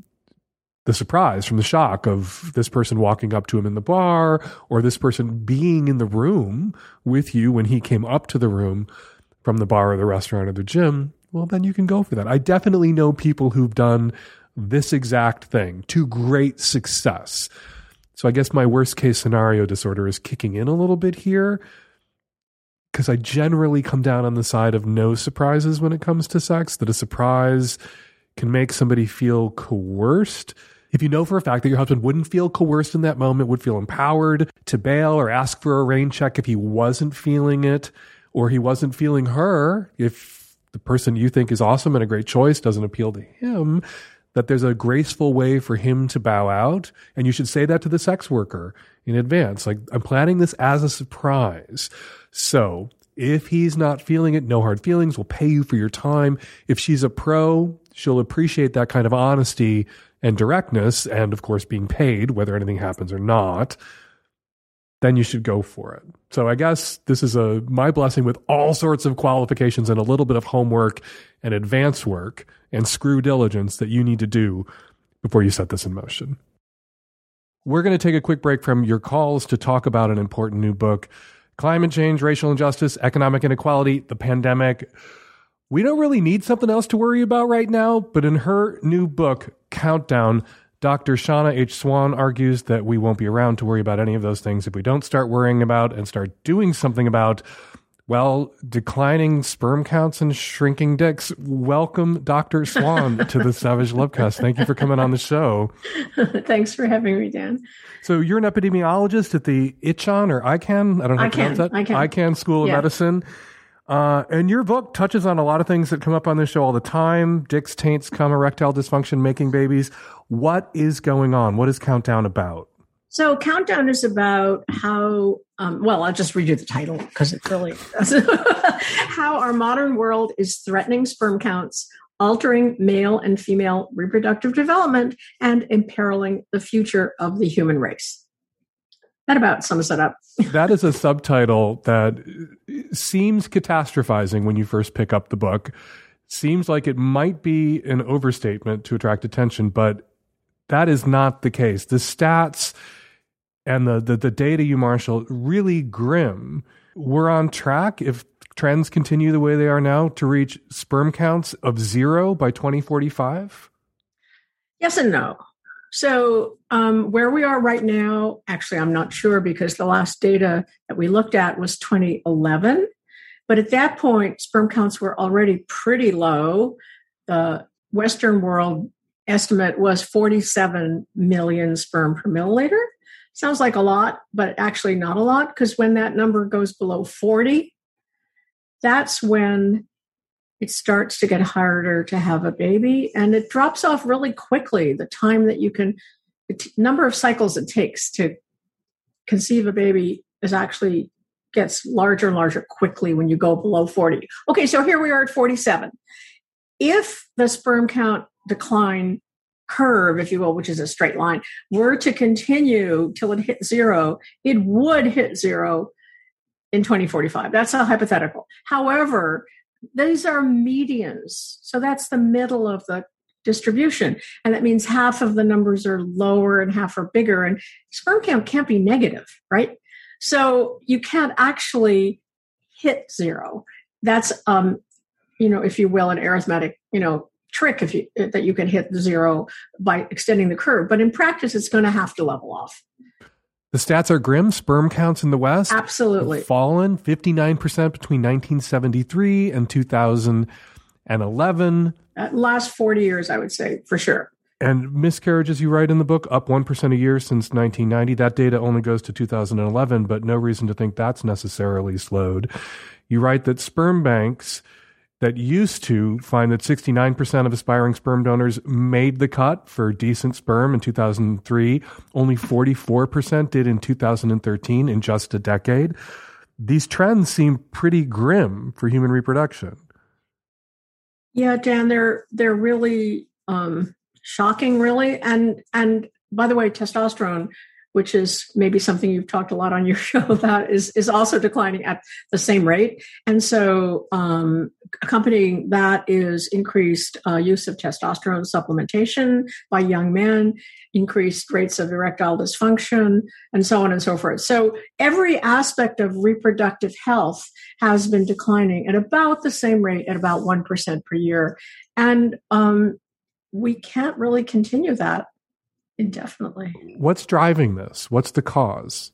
the surprise from the shock of this person walking up to him in the bar or this person being in the room with you when he came up to the room from the bar or the restaurant or the gym, well, then you can go for that. I definitely know people who've done this exact thing to great success. So I guess my worst case scenario disorder is kicking in a little bit here because I generally come down on the side of no surprises when it comes to sex, that a surprise can make somebody feel coerced if you know for a fact that your husband wouldn't feel coerced in that moment, would feel empowered to bail or ask for a rain check if he wasn't feeling it or he wasn't feeling her, if the person you think is awesome and a great choice doesn't appeal to him, that there's a graceful way for him to bow out. And you should say that to the sex worker in advance. Like, I'm planning this as a surprise. So if he's not feeling it, no hard feelings. We'll pay you for your time. If she's a pro, she'll appreciate that kind of honesty and directness, and of course being paid, whether anything happens or not, then you should go for it. So I guess this is a my blessing with all sorts of qualifications and a little bit of homework and advance work and screw diligence that you need to do before you set this in motion. We're going to take a quick break from your calls to talk about an important new book Climate Change, Racial Injustice, Economic Inequality, the Pandemic we don't really need something else to worry about right now, but in her new book, Countdown, Dr. Shanna H. Swan argues that we won't be around to worry about any of those things if we don't start worrying about and start doing something about, well, declining sperm counts and shrinking dicks. Welcome, Dr. Swan, to the Savage Lovecast. Thank you for coming on the show. Thanks for having me, Dan. So you're an epidemiologist at the ICHAN or ICAN? I don't know how to pronounce that. Icahn. Icahn School of Medicine. Uh, and your book touches on a lot of things that come up on this show all the time. Dicks, taints, cum, erectile dysfunction, making babies. What is going on? What is Countdown about? So, Countdown is about how, um, well, I'll just read you the title because it's really how our modern world is threatening sperm counts, altering male and female reproductive development, and imperiling the future of the human race. That about sums it up. that is a subtitle that seems catastrophizing when you first pick up the book. Seems like it might be an overstatement to attract attention, but that is not the case. The stats and the, the, the data you marshal really grim. We're on track if trends continue the way they are now to reach sperm counts of zero by 2045? Yes and no. So, um, where we are right now, actually, I'm not sure because the last data that we looked at was 2011. But at that point, sperm counts were already pretty low. The Western world estimate was 47 million sperm per milliliter. Sounds like a lot, but actually not a lot because when that number goes below 40, that's when it starts to get harder to have a baby and it drops off really quickly the time that you can the t- number of cycles it takes to conceive a baby is actually gets larger and larger quickly when you go below 40 okay so here we are at 47 if the sperm count decline curve if you will which is a straight line were to continue till it hit zero it would hit zero in 2045 that's a hypothetical. However these are medians. So that's the middle of the distribution. And that means half of the numbers are lower and half are bigger. And sperm count can't be negative, right? So you can't actually hit zero. That's, um, you know, if you will, an arithmetic, you know, trick if you that you can hit zero by extending the curve. But in practice, it's going to have to level off. The stats are grim. Sperm counts in the West absolutely fallen 59% between 1973 and 2011. At uh, last 40 years, I would say, for sure. And miscarriages, you write in the book, up 1% a year since 1990. That data only goes to 2011, but no reason to think that's necessarily slowed. You write that sperm banks that used to find that 69% of aspiring sperm donors made the cut for decent sperm in 2003. Only 44% did in 2013 in just a decade. These trends seem pretty grim for human reproduction. Yeah, Dan, they're they're really um, shocking, really. And and by the way, testosterone which is maybe something you've talked a lot on your show about, is is also declining at the same rate. And so, um, accompanying that is increased uh, use of testosterone supplementation by young men, increased rates of erectile dysfunction, and so on and so forth. So, every aspect of reproductive health has been declining at about the same rate, at about one percent per year, and um, we can't really continue that indefinitely. What's driving this? What's the cause?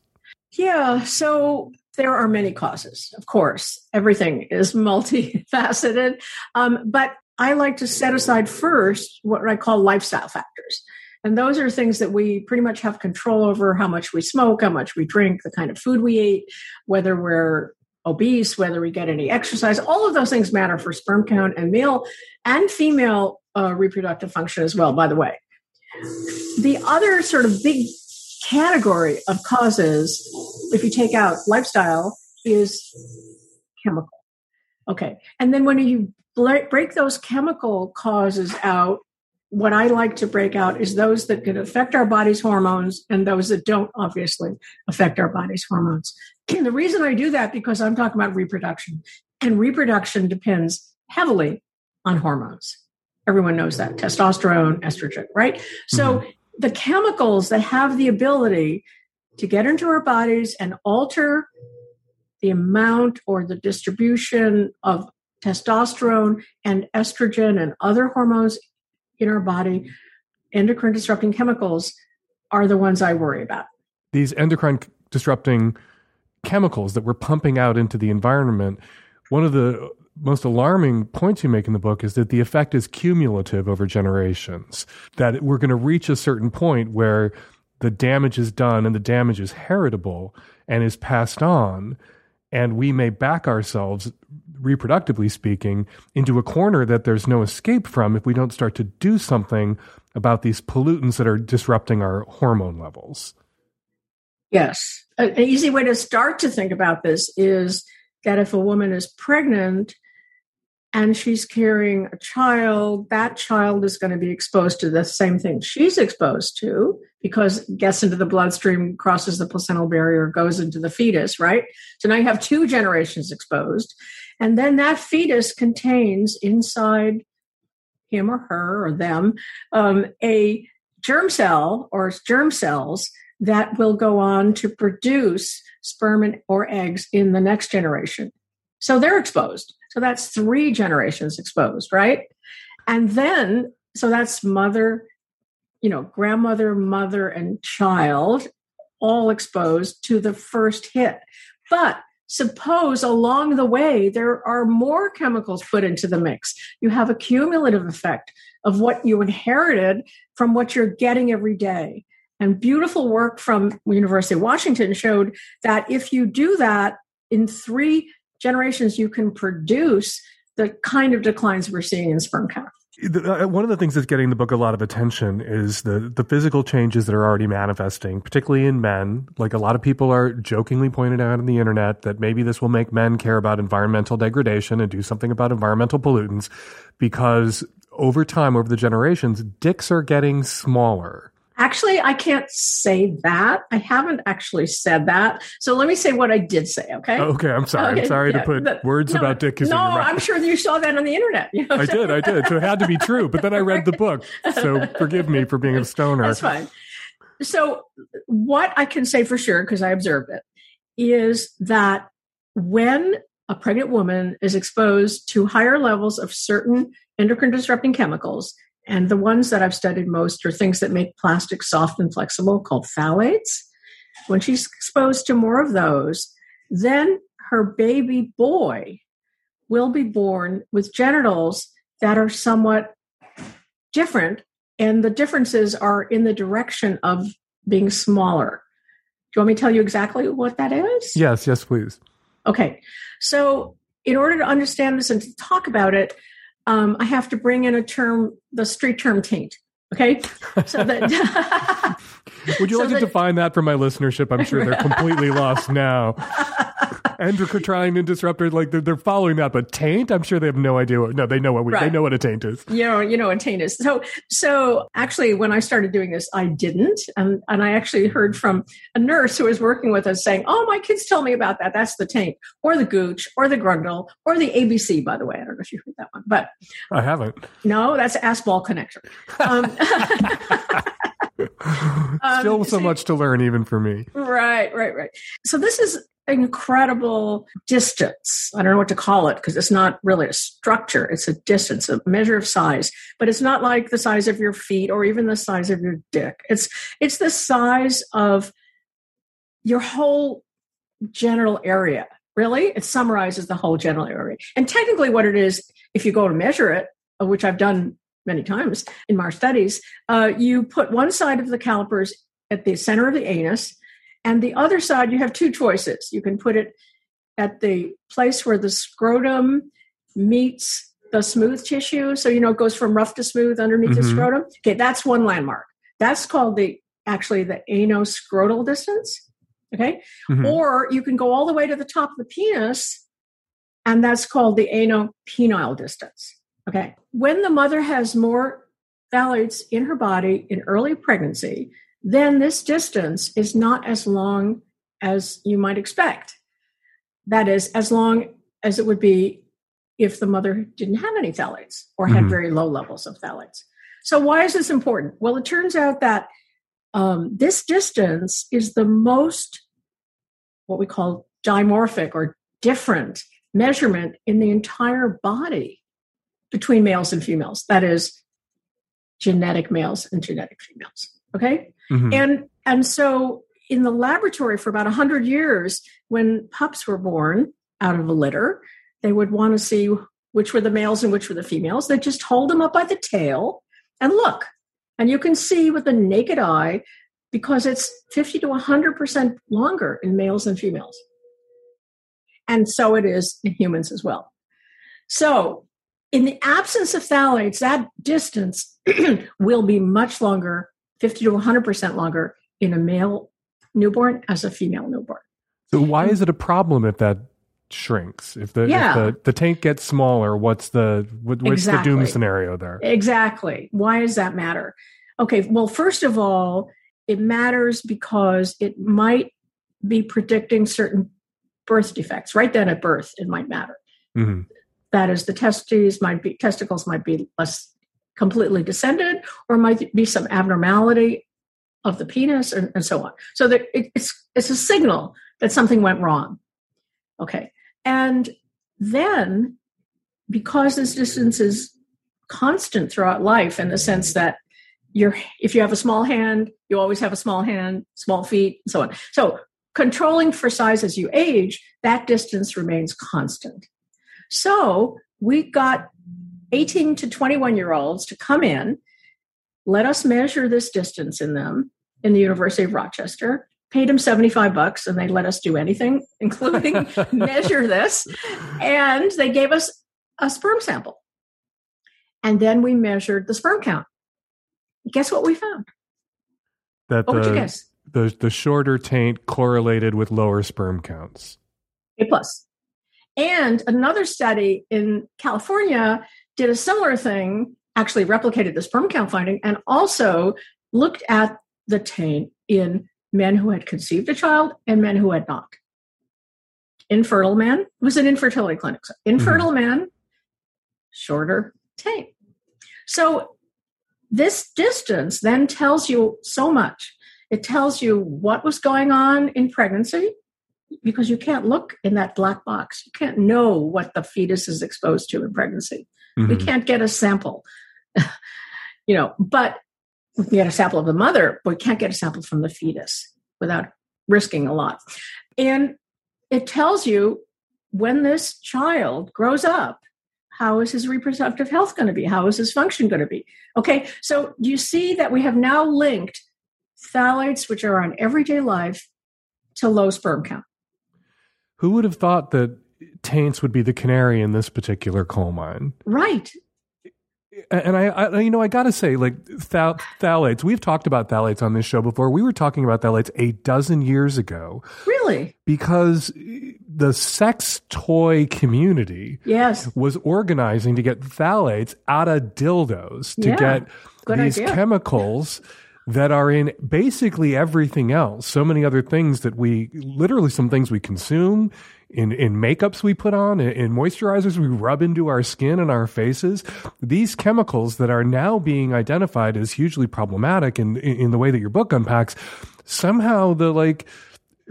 Yeah, so there are many causes, of course. Everything is multifaceted. Um, but I like to set aside first what I call lifestyle factors. And those are things that we pretty much have control over how much we smoke, how much we drink, the kind of food we eat, whether we're obese, whether we get any exercise. All of those things matter for sperm count and male and female uh, reproductive function as well, by the way. The other sort of big category of causes, if you take out lifestyle, is chemical. Okay. And then when you break those chemical causes out, what I like to break out is those that can affect our body's hormones and those that don't obviously affect our body's hormones. And the reason I do that because I'm talking about reproduction and reproduction depends heavily on hormones. Everyone knows that testosterone, estrogen, right? So mm-hmm. the chemicals that have the ability to get into our bodies and alter the amount or the distribution of testosterone and estrogen and other hormones in our body, endocrine disrupting chemicals, are the ones I worry about. These endocrine disrupting chemicals that we're pumping out into the environment, one of the most alarming points you make in the book is that the effect is cumulative over generations. That we're going to reach a certain point where the damage is done and the damage is heritable and is passed on. And we may back ourselves, reproductively speaking, into a corner that there's no escape from if we don't start to do something about these pollutants that are disrupting our hormone levels. Yes. An easy way to start to think about this is that if a woman is pregnant and she's carrying a child, that child is going to be exposed to the same thing she's exposed to because gets into the bloodstream, crosses the placental barrier, goes into the fetus, right? So now you have two generations exposed. And then that fetus contains inside him or her or them um, a germ cell or germ cells that will go on to produce sperm and, or eggs in the next generation. So they're exposed. So that's three generations exposed, right? And then, so that's mother, you know, grandmother, mother, and child all exposed to the first hit. But suppose along the way there are more chemicals put into the mix. You have a cumulative effect of what you inherited from what you're getting every day. And beautiful work from University of Washington showed that if you do that in three generations, you can produce the kind of declines we're seeing in sperm count. Uh, one of the things that's getting the book a lot of attention is the the physical changes that are already manifesting, particularly in men. Like a lot of people are jokingly pointed out on the internet that maybe this will make men care about environmental degradation and do something about environmental pollutants because over time, over the generations, dicks are getting smaller. Actually, I can't say that. I haven't actually said that. So let me say what I did say, okay? Okay, I'm sorry. Okay, I'm sorry yeah, to put but- words no, about dick No. I'm sure you saw that on the internet. you know, I did, I did. So it had to be true. But then I read the book. So forgive me for being a stoner. That's fine. So, what I can say for sure, because I observed it, is that when a pregnant woman is exposed to higher levels of certain endocrine disrupting chemicals, and the ones that I've studied most are things that make plastic soft and flexible called phthalates. When she's exposed to more of those, then her baby boy will be born with genitals that are somewhat different, and the differences are in the direction of being smaller. Do you want me to tell you exactly what that is? Yes, yes, please. Okay. So, in order to understand this and to talk about it, um, I have to bring in a term, the street term taint. Okay. So that Would you So like to define that for my listenership? I'm sure they're completely lost now. Endocrine and disruptor, like they're, they're following that, but taint, I'm sure they have no idea what. No, they know what we, they know what a taint is. you know, you know what taint is. So, so actually, when I started doing this, I didn't, and and I actually heard from a nurse who was working with us saying, "Oh, my kids tell me about that. That's the taint, or the gooch, or the grundle, or the ABC." By the way, I don't know if you heard that one, but I haven't. no, that's ass ball connector. Um, Still Um, so much to learn, even for me. Right, right, right. So this is incredible distance. I don't know what to call it because it's not really a structure. It's a distance, a measure of size, but it's not like the size of your feet or even the size of your dick. It's it's the size of your whole genital area. Really, it summarizes the whole genital area. And technically, what it is, if you go to measure it, uh, which I've done many times in my studies, uh, you put one side of the calipers at the center of the anus, and the other side, you have two choices. You can put it at the place where the scrotum meets the smooth tissue. So, you know, it goes from rough to smooth underneath the Mhm. scrotum. Okay, that's one landmark. That's called the actually the anoscrotal distance. Okay. Mhm. Or you can go all the way to the top of the penis, and that's called the anopenile distance. Okay. When the mother has more phthalates in her body in early pregnancy, then this distance is not as long as you might expect. That is, as long as it would be if the mother didn't have any phthalates or had Mhm. very low levels of phthalates. So, why is this important? Well, it turns out that um, this distance is the most what we call dimorphic or different measurement in the entire body between males and females. That is, genetic males and genetic females. Okay, Mhm. and and so in the laboratory for about hundred years, when pups were born out of a litter, they would want to see which were the males and which were the females. They just hold them up by the tail and look, and you can see with the naked eye because it's 50 to 100% longer in males and females. And so it is in humans as well. So, in the absence of phthalates, that distance will be much longer, 50 to 100% longer in a male newborn as a female newborn. So why is it a problem if that shrinks? If the Yeah. if the, the taint gets smaller, what's the what, what's the doom scenario there? Exactly. Why does that matter? Okay, well, first of all, it matters because it might be predicting certain birth defects. Right then at birth, it might matter. hmm That is, the testes might be testicles might be less completely descended, or might be some abnormality of the penis, and, and so on. So that it, it's it's a signal that something went wrong. Okay, and then because this distance is constant throughout life in the sense that you're if you have a small hand you always have a small hand small feet and so on so controlling for size as you age that distance remains constant so we got 18 to 21 year olds to come in let us measure this distance in them in the university of rochester paid them 75 bucks and they let us do anything including measure this and they gave us a sperm sample and then we measured the sperm count guess what we found That What would you the, guess? the the shorter taint correlated with lower sperm counts. A plus. And another study in California did a similar thing, actually replicated the sperm count finding, and also looked at the taint in men who had conceived a child and men who had not. Infertile men, it was an infertility clinic. So mm-hmm. infertile men, shorter taint. So this distance then tells you so much. It tells you what was going on in pregnancy, because you can't look in that black box. You can't know what the fetus is exposed to in pregnancy. We Mhm. can't get a sample, you know, but we can get a sample of the mother, but we can't get a sample from the fetus without risking a lot. And it tells you when this child grows up, how is his reproductive health going to be? How is his function going to be? Okay, so you see that we have now linked phthalates, which are on everyday life, to low sperm count? Who would have thought that taints would be the canary in this particular coal mine? Right. And I, I you know, I got to say, like phthal- phthalates. We've talked about phthalates on this show before. We were talking about phthalates a dozen years ago Really? because the sex toy community Yes. was organizing to get phthalates out of dildos to Yeah. get Good these idea. chemicals that are in basically everything else. So many other things that we literally some things we consume in in makeups we put on, in, moisturizers we rub into our skin and our faces. These chemicals that are now being identified as hugely problematic in in, in the way that your book unpacks. Somehow the like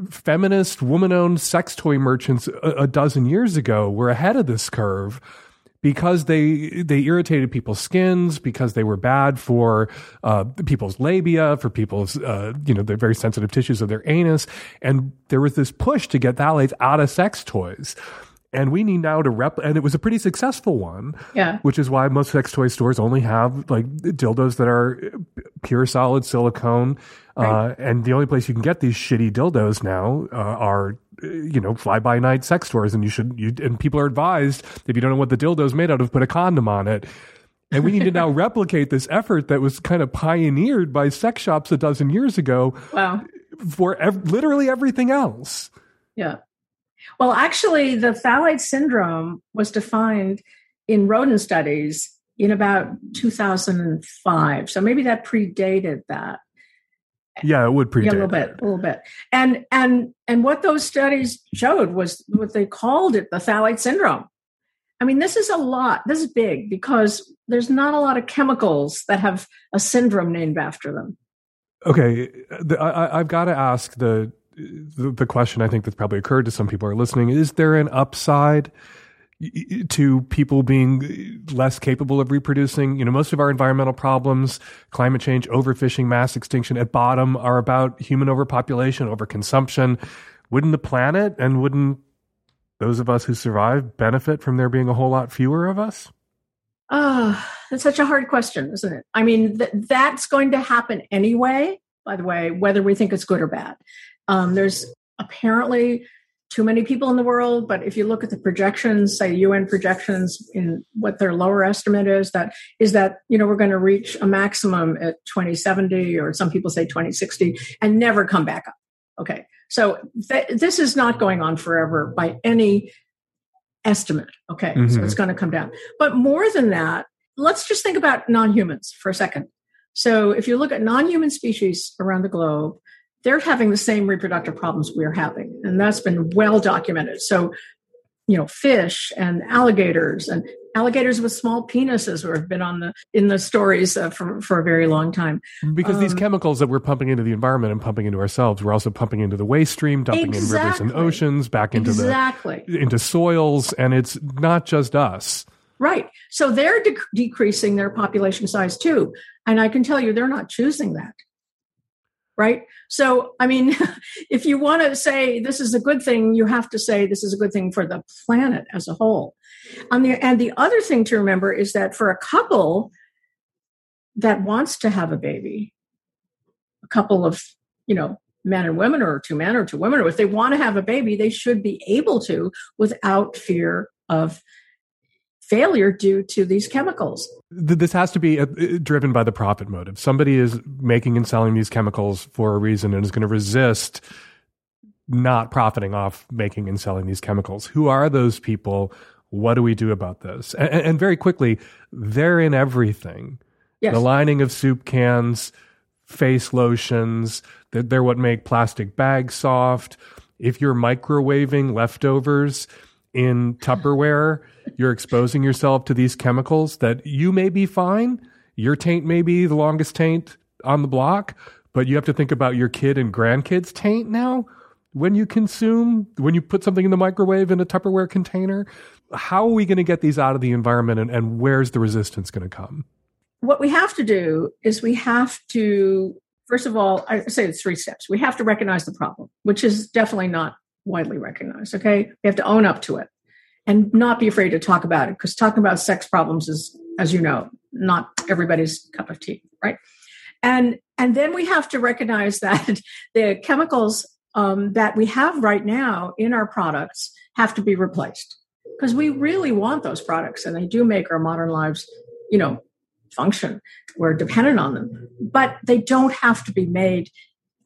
feminist woman-owned sex toy merchants a, a dozen years ago were ahead of this curve because they they irritated people's skins because they were bad for uh, people's labia for people's uh, you know the very sensitive tissues of their anus and there was this push to get phthalates out of sex toys and we need now to rep and it was a pretty successful one Yeah. which is why most sex toy stores only have like dildos that are pure solid silicone. Uh, and the only place you can get these shitty dildos now uh, are, you know, fly by night sex stores. And you should, you, and people are advised if you don't know what the dildo's made out of, put a condom on it. And we need to now replicate this effort that was kind of pioneered by sex shops a dozen years ago Wow. for ev- literally everything else. Yeah. Well, actually, the phthalate syndrome was defined in rodent studies in about 2005. So maybe that predated that. Yeah, it would predate. Yeah, a little bit, a little bit. And and and what those studies showed was what they called it the phthalate syndrome. I mean, this is a lot. This is big because there's not a lot of chemicals that have a syndrome named after them. Okay, the, I, I- I've got to ask the, the the question. I think that's probably occurred to some people who are listening. Is there an upside to people being less capable of reproducing? You know, most of our environmental problems, climate change, overfishing, mass extinction, at bottom are about human overpopulation, overconsumption. Wouldn't the planet and wouldn't those of us who survive benefit from there being a whole lot fewer of us? Ah, that's such a hard question, isn't it? I mean, th- that's going to happen anyway, by the way, whether we think it's good or bad. Um, there's apparently too many people in the world, but if you look at the projections, say UN projections in what their lower estimate is, that is that, you know, we're going to reach a maximum at 2070 or some people say 2060 and never come back up. Okay. So th- this is not going on forever by any estimate. Okay. Mm-hmm. So it's going to come down. But more than that, let's just think about non humans for a second. So if you look at non human species around the globe, they're having the same reproductive problems we're having. And that's been well documented. So, you know, fish and alligators and alligators with small penises who have been on the in the stories uh, for for a very long time. Because um, these chemicals that we're pumping into the environment and pumping into ourselves, we're also pumping into the waste stream, dumping exactly. in rivers and oceans, back into exactly. the into soils, and it's not just us. Right. So they're de- decreasing their population size too, and I can tell you they're not choosing that right? So, I mean, if you want to say this is a good thing, you have to say this is a good thing for the planet as a whole. On the, and the other thing to remember is that for a couple that wants to have a baby, a couple of, you know, men and women or two men or two women, or if they want to have a baby, they should be able to without fear of failure due to these chemicals. This has to be uh, driven by the profit motive. Somebody is making and selling these chemicals for a reason and is going to resist not profiting off making and selling these chemicals. Who are those people? What do we do about this? And, and very quickly, they're in everything. Yes. The lining of soup cans, face lotions, they're, they're what make plastic bags soft. If you're microwaving leftovers in Tupperware, you're exposing yourself to these chemicals that you may be fine. Your taint may be the longest taint on the block, but you have to think about your kid and grandkids' taint now when you consume, when you put something in the microwave in a Tupperware container. How are we going to get these out of the environment and, and where's the resistance going to come? What we have to do is we have to, first of all, I say it's three steps. We have to recognize the problem, which is definitely not widely recognized. Okay. We have to own up to it and not be afraid to talk about it because talking about sex problems is as you know not everybody's cup of tea right and and then we have to recognize that the chemicals um, that we have right now in our products have to be replaced because we really want those products and they do make our modern lives you know function we're dependent on them but they don't have to be made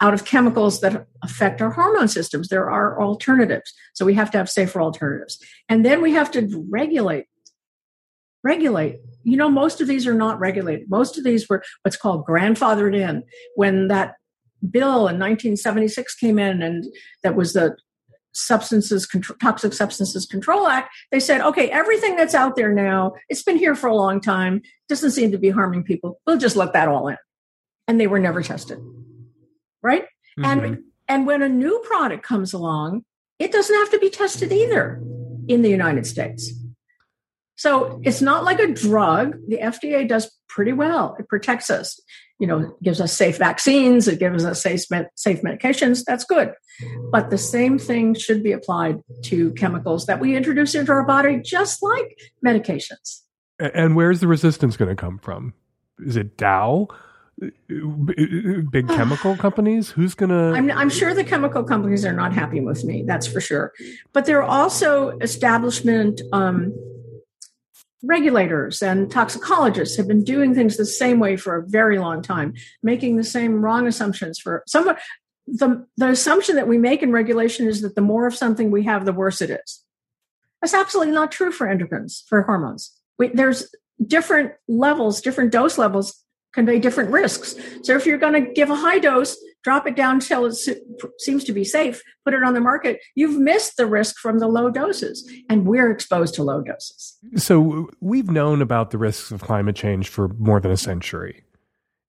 out of chemicals that affect our hormone systems. There are alternatives. So we have to have safer alternatives. And then we have to regulate. Regulate. You know, most of these are not regulated. Most of these were what's called grandfathered in. When that bill in 1976 came in, and that was the substances toxic substances control act they said okay everything that's out there now it's been here for a long time doesn't seem to be harming people we'll just let that all in and they were never tested right? Mm-hmm. And and when a new product comes along, it doesn't have to be tested either in the United States. So it's not like a drug. The FDA does pretty well. It protects us. You know, gives us safe vaccines. It gives us safe safe medications. That's good. But the same thing should be applied to chemicals that we introduce into our body, just like medications. And where's the resistance going to come from? Is it Dow? Big chemical companies? Who's gonna I'm, I'm sure the chemical companies are not happy with me that's for sure. But there are also establishment um, regulators and toxicologists have been doing things the same way for a very long time making the same wrong assumptions for some the, the assumption that we make in regulation is that the more of something we have the worse it is. That's absolutely not true for endocrines for hormones. We, there's different levels different dose levels convey different risks. So if you're going to give a high dose, drop it down till it seems to be safe, put it on the market, you've missed the risk from the low doses. And we're exposed to low doses. So we've known about the risks of climate change for more than a century.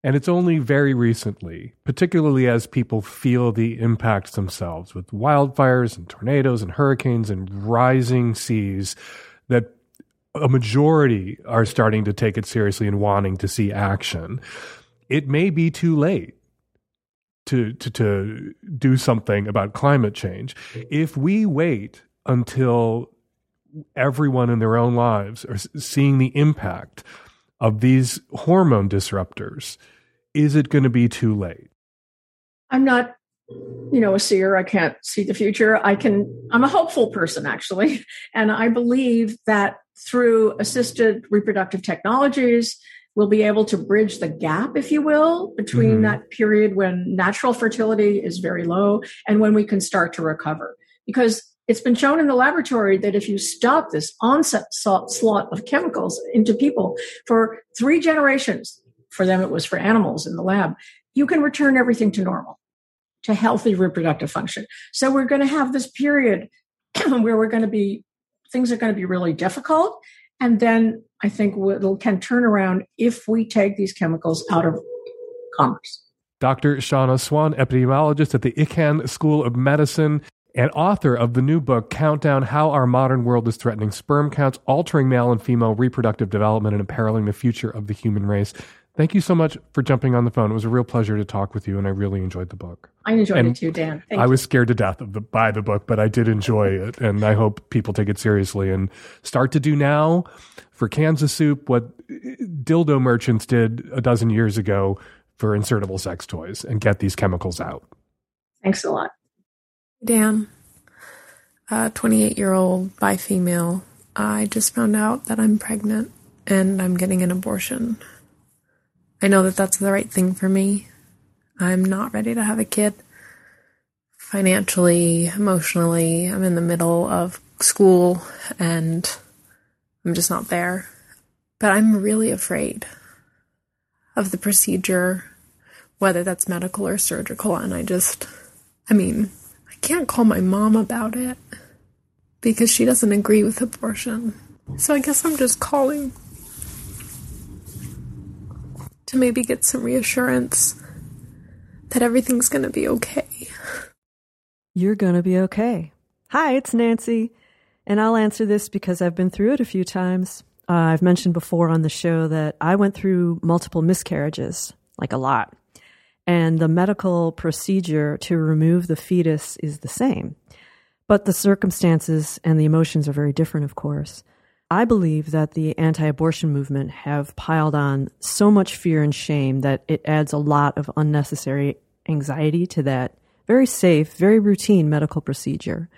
And it's only very recently, particularly as people feel the impacts themselves with wildfires and tornadoes and hurricanes and rising seas, that a majority are starting to take it seriously and wanting to see action. It may be too late to, to, to do something about climate change. If we wait until everyone in their own lives are seeing the impact of these hormone disruptors, is it going to be too late? I'm not you know a seer i can't see the future i can i'm a hopeful person actually and i believe that through assisted reproductive technologies we'll be able to bridge the gap, if you will, between Mhm. that period when natural fertility is very low and when we can start to recover. Because it's been shown in the laboratory that if you stop this onset slot of chemicals into people for three generations, for them it was for animals in the lab, you can return everything to normal, to healthy reproductive function. So we're going to have this period where we're going to be, things are going to be really difficult. And then I think it can turn around if we take these chemicals out of commerce. Dr. Shanna Swan, epidemiologist at the Icahn School of Medicine and author of the new book, Countdown How Our Modern World is Threatening Sperm Counts, Altering Male and Female Reproductive Development, and Imperiling the Future of the Human Race. Thank you so much for jumping on the phone. It was a real pleasure to talk with you, and I really enjoyed the book. I enjoyed And it too, Dan. Thank I you. was scared to death of the by the book, but I did enjoy it, and I hope people take it seriously and start to do now for Kansas Soup what dildo merchants did a dozen years ago for insertable sex toys and get these chemicals out. Thanks a lot. Dan, a 28 year old bi female. I just found out that I'm pregnant and I'm getting an abortion. I know that that's the right thing for me. I'm not ready to have a kid. Financially, emotionally, I'm in the middle of school and I'm just not there. But I'm really afraid of the procedure, whether that's medical or surgical. And I just, I mean, I can't call my mom about it because she doesn't agree with abortion. So I guess I'm just calling to maybe get some reassurance that everything's going to be okay. You're going to be okay. Hi, it's Nancy. And I'll answer this because I've been through it a few times. Uh, I've mentioned before on the show that I went through multiple miscarriages, like a lot. And the medical procedure to remove the fetus is the same. But the circumstances and the emotions are very different, of course. I believe that the anti abortion movement have piled on so much fear and shame that it adds a lot of unnecessary anxiety to that very safe, very routine medical procedure.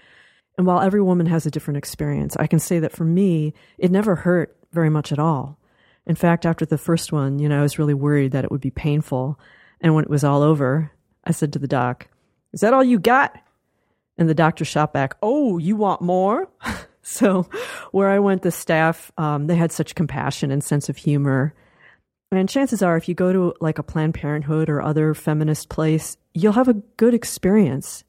And while every woman has a different experience, I can say that for me, it never hurt very much at all. In fact, after the first one, you know, I was really worried that it would be painful. And when it was all over, I said to the doc, Is that all you got? And the doctor shot back, Oh, you want more? so, where I went, the staff, um, they had such compassion and sense of humor. And chances are, if you go to like a Planned Parenthood or other feminist place, you'll have a good experience.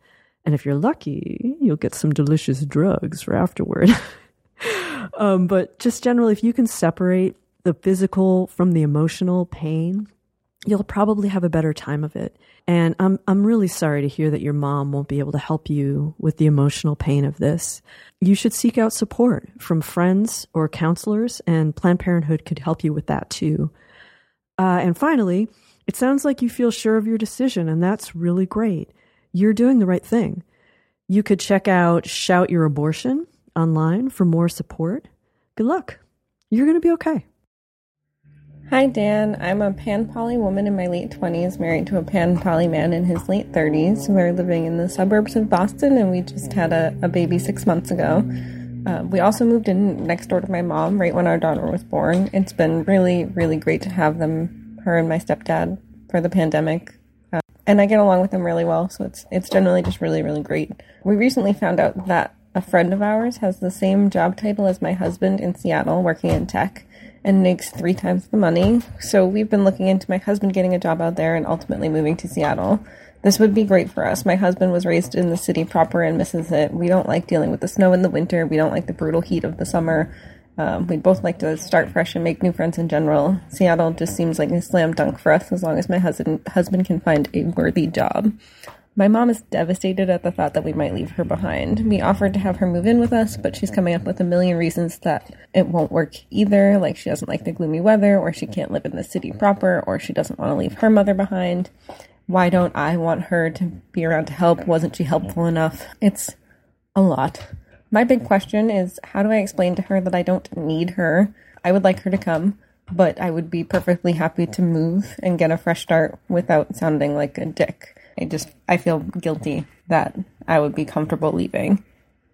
And if you're lucky, you'll get some delicious drugs for afterward. um, but just generally, if you can separate the physical from the emotional pain, you'll probably have a better time of it. And I'm I'm really sorry to hear that your mom won't be able to help you with the emotional pain of this. You should seek out support from friends or counselors, and Planned Parenthood could help you with that too. Uh, and finally, it sounds like you feel sure of your decision, and that's really great. You're doing the right thing. You could check out Shout Your Abortion online for more support. Good luck. You're going to be okay. Hi, Dan. I'm a pan poly woman in my late 20s, married to a pan poly man in his late 30s. We're living in the suburbs of Boston, and we just had a, a baby six months ago. Uh, we also moved in next door to my mom right when our daughter was born. It's been really, really great to have them, her and my stepdad, for the pandemic. Uh, and I get along with them really well, so it's it's generally just really, really great. We recently found out that a friend of ours has the same job title as my husband in Seattle, working in tech and makes three times the money. So we've been looking into my husband getting a job out there and ultimately moving to Seattle. This would be great for us. My husband was raised in the city proper and misses it. We don't like dealing with the snow in the winter. We don't like the brutal heat of the summer. Um, we'd both like to start fresh and make new friends in general. Seattle just seems like a slam dunk for us as long as my husband husband can find a worthy job. My mom is devastated at the thought that we might leave her behind. We offered to have her move in with us, but she's coming up with a million reasons that it won't work either. Like she doesn't like the gloomy weather, or she can't live in the city proper, or she doesn't want to leave her mother behind. Why don't I want her to be around to help? Wasn't she helpful enough? It's a lot. My big question is how do I explain to her that I don't need her? I would like her to come, but I would be perfectly happy to move and get a fresh start without sounding like a dick. I just I feel guilty that I would be comfortable leaving,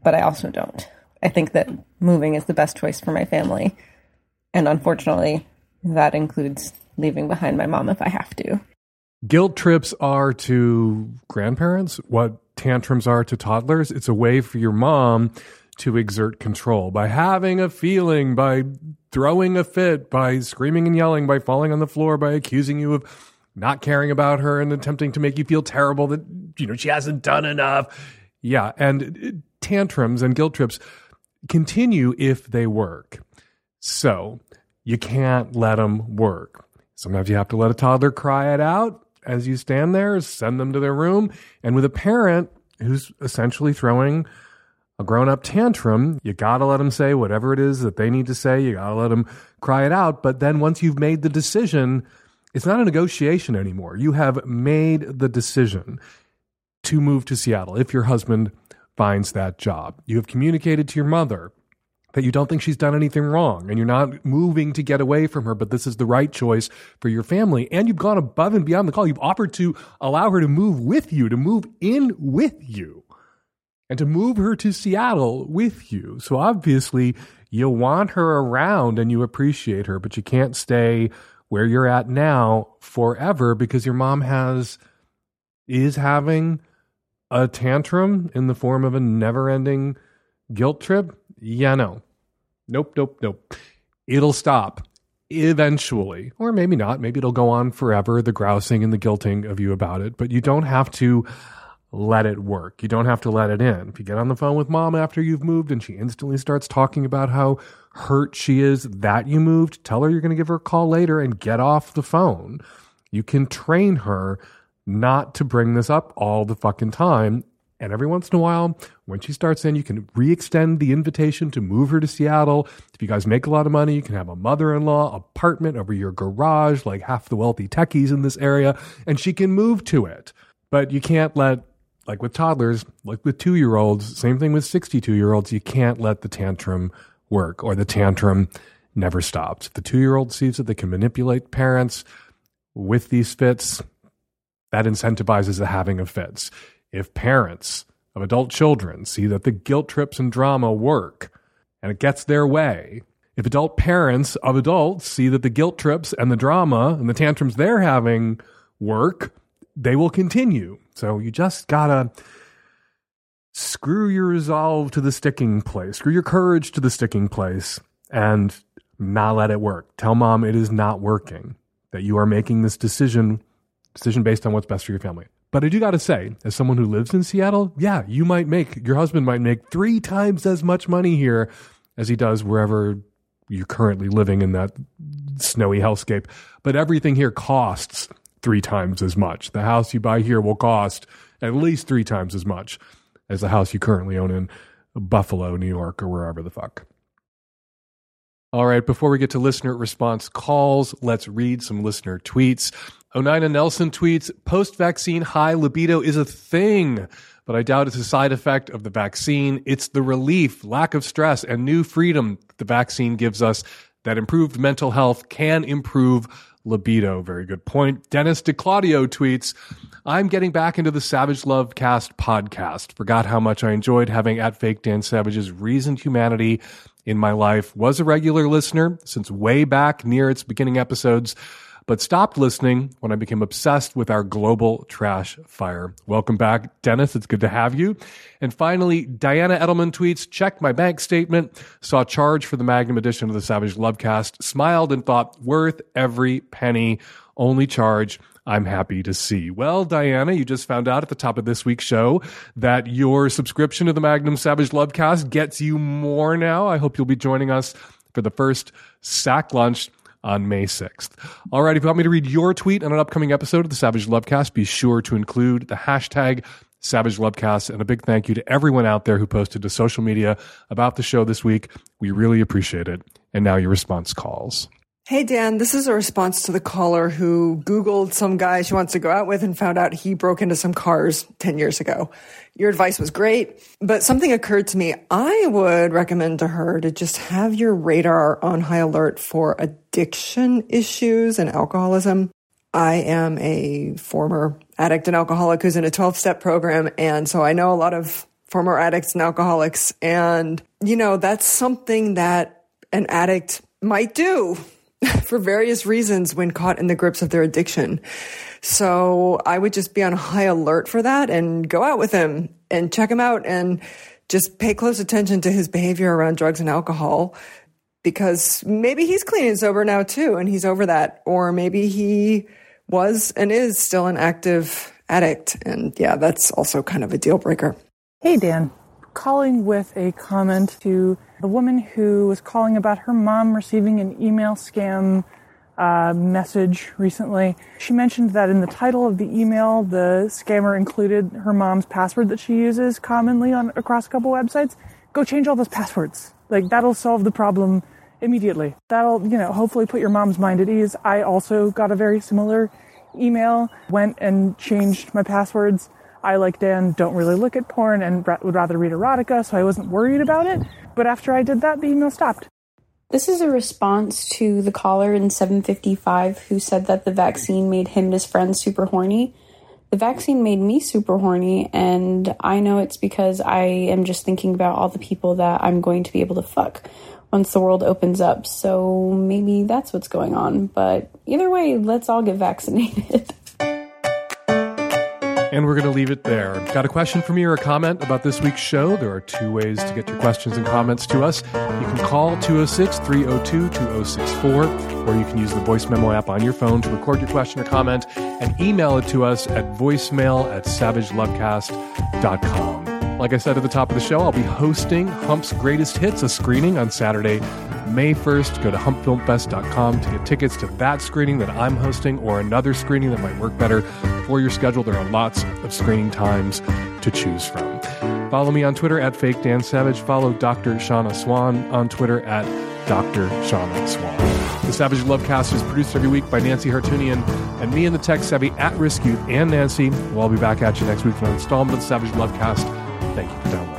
but I also don't. I think that moving is the best choice for my family. And unfortunately, that includes leaving behind my mom if I have to. Guilt trips are to grandparents what tantrums are to toddlers. It's a way for your mom to exert control by having a feeling, by throwing a fit, by screaming and yelling, by falling on the floor, by accusing you of not caring about her and attempting to make you feel terrible that, you know, she hasn't done enough. Yeah. And tantrums and guilt trips continue if they work. So you can't let them work. Sometimes you have to let a toddler cry it out as you stand there, send them to their room. And with a parent who's essentially throwing a grown up tantrum, you got to let them say whatever it is that they need to say. You got to let them cry it out. But then once you've made the decision, it's not a negotiation anymore. You have made the decision to move to Seattle if your husband finds that job. You have communicated to your mother that you don't think she's done anything wrong and you're not moving to get away from her, but this is the right choice for your family. And you've gone above and beyond the call. You've offered to allow her to move with you, to move in with you, and to move her to Seattle with you. So obviously, you want her around and you appreciate her, but you can't stay where you're at now forever because your mom has is having a tantrum in the form of a never ending guilt trip? Yeah, no. Nope, nope, nope. It'll stop eventually, or maybe not. Maybe it'll go on forever, the grousing and the guilting of you about it, but you don't have to let it work. You don't have to let it in. If you get on the phone with mom after you've moved and she instantly starts talking about how hurt she is that you moved, tell her you're going to give her a call later and get off the phone. You can train her not to bring this up all the fucking time. And every once in a while, when she starts in, you can re extend the invitation to move her to Seattle. If you guys make a lot of money, you can have a mother in law apartment over your garage, like half the wealthy techies in this area, and she can move to it. But you can't let, like with toddlers, like with two year olds, same thing with 62 year olds, you can't let the tantrum work or the tantrum never stops. The two year old sees that they can manipulate parents with these fits, that incentivizes the having of fits. If parents of adult children see that the guilt trips and drama work and it gets their way, if adult parents of adults see that the guilt trips and the drama and the tantrums they're having work, they will continue. So you just gotta screw your resolve to the sticking place, screw your courage to the sticking place, and not let it work. Tell mom it is not working, that you are making this decision decision based on what's best for your family. But I do got to say, as someone who lives in Seattle, yeah, you might make, your husband might make three times as much money here as he does wherever you're currently living in that snowy hellscape. But everything here costs three times as much. The house you buy here will cost at least three times as much as the house you currently own in Buffalo, New York, or wherever the fuck. All right, before we get to listener response calls, let's read some listener tweets. Onina Nelson tweets Post vaccine high libido is a thing, but I doubt it's a side effect of the vaccine. It's the relief, lack of stress, and new freedom the vaccine gives us that improved mental health can improve libido. Very good point. Dennis DiClaudio tweets I'm getting back into the Savage Lovecast podcast. Forgot how much I enjoyed having at Fake Dan Savage's reasoned humanity in my life. Was a regular listener since way back near its beginning episodes, but stopped listening when I became obsessed with our global trash fire. Welcome back, Dennis. It's good to have you. And finally, Diana Edelman tweets, checked my bank statement, saw charge for the Magnum edition of the Savage Lovecast, smiled and thought, worth every penny, only charge I'm happy to see. Well, Diana, you just found out at the top of this week's show that your subscription to the Magnum Savage Lovecast gets you more now. I hope you'll be joining us for the first sack lunch on May 6th. All right, if you want me to read your tweet on an upcoming episode of the Savage Lovecast, be sure to include the hashtag Savage Lovecast. And a big thank you to everyone out there who posted to social media about the show this week. We really appreciate it. And now your response calls. Hey, Dan, this is a response to the caller who Googled some guy she wants to go out with and found out he broke into some cars 10 years ago. Your advice was great, but something occurred to me. I would recommend to her to just have your radar on high alert for addiction issues and alcoholism. I am a former addict and alcoholic who's in a 12 step program. And so I know a lot of former addicts and alcoholics. And, you know, that's something that an addict might do for various reasons when caught in the grips of their addiction. So I would just be on high alert for that and go out with him and check him out and just pay close attention to his behavior around drugs and alcohol because maybe he's clean and sober now too and he's over that or maybe he was and is still an active addict and yeah that's also kind of a deal breaker hey dan calling with a comment to the woman who was calling about her mom receiving an email scam uh, message recently. She mentioned that in the title of the email, the scammer included her mom's password that she uses commonly on across a couple websites. Go change all those passwords. Like that'll solve the problem immediately. That'll, you know, hopefully put your mom's mind at ease. I also got a very similar email, went and changed my passwords. I, like Dan, don't really look at porn and would rather read erotica, so I wasn't worried about it. But after I did that, the email stopped. This is a response to the caller in 755 who said that the vaccine made him and his friends super horny. The vaccine made me super horny, and I know it's because I am just thinking about all the people that I'm going to be able to fuck once the world opens up. So maybe that's what's going on. But either way, let's all get vaccinated. And we're going to leave it there. Got a question for me or a comment about this week's show? There are two ways to get your questions and comments to us. You can call 206 302 2064, or you can use the voice memo app on your phone to record your question or comment and email it to us at voicemail at savagelovecast.com. Like I said at the top of the show, I'll be hosting Hump's Greatest Hits, a screening on Saturday, May 1st. Go to humpfilmfest.com to get tickets to that screening that I'm hosting or another screening that might work better for your schedule. There are lots of screening times to choose from. Follow me on Twitter at Fake Dan Savage. Follow Dr. Shanna Swan on Twitter at Dr. Shanna Swan. The Savage Lovecast is produced every week by Nancy Hartunian and me and the tech savvy at risk youth and Nancy. We'll all be back at you next week for an installment of the Savage Lovecast. Thank you for downloading.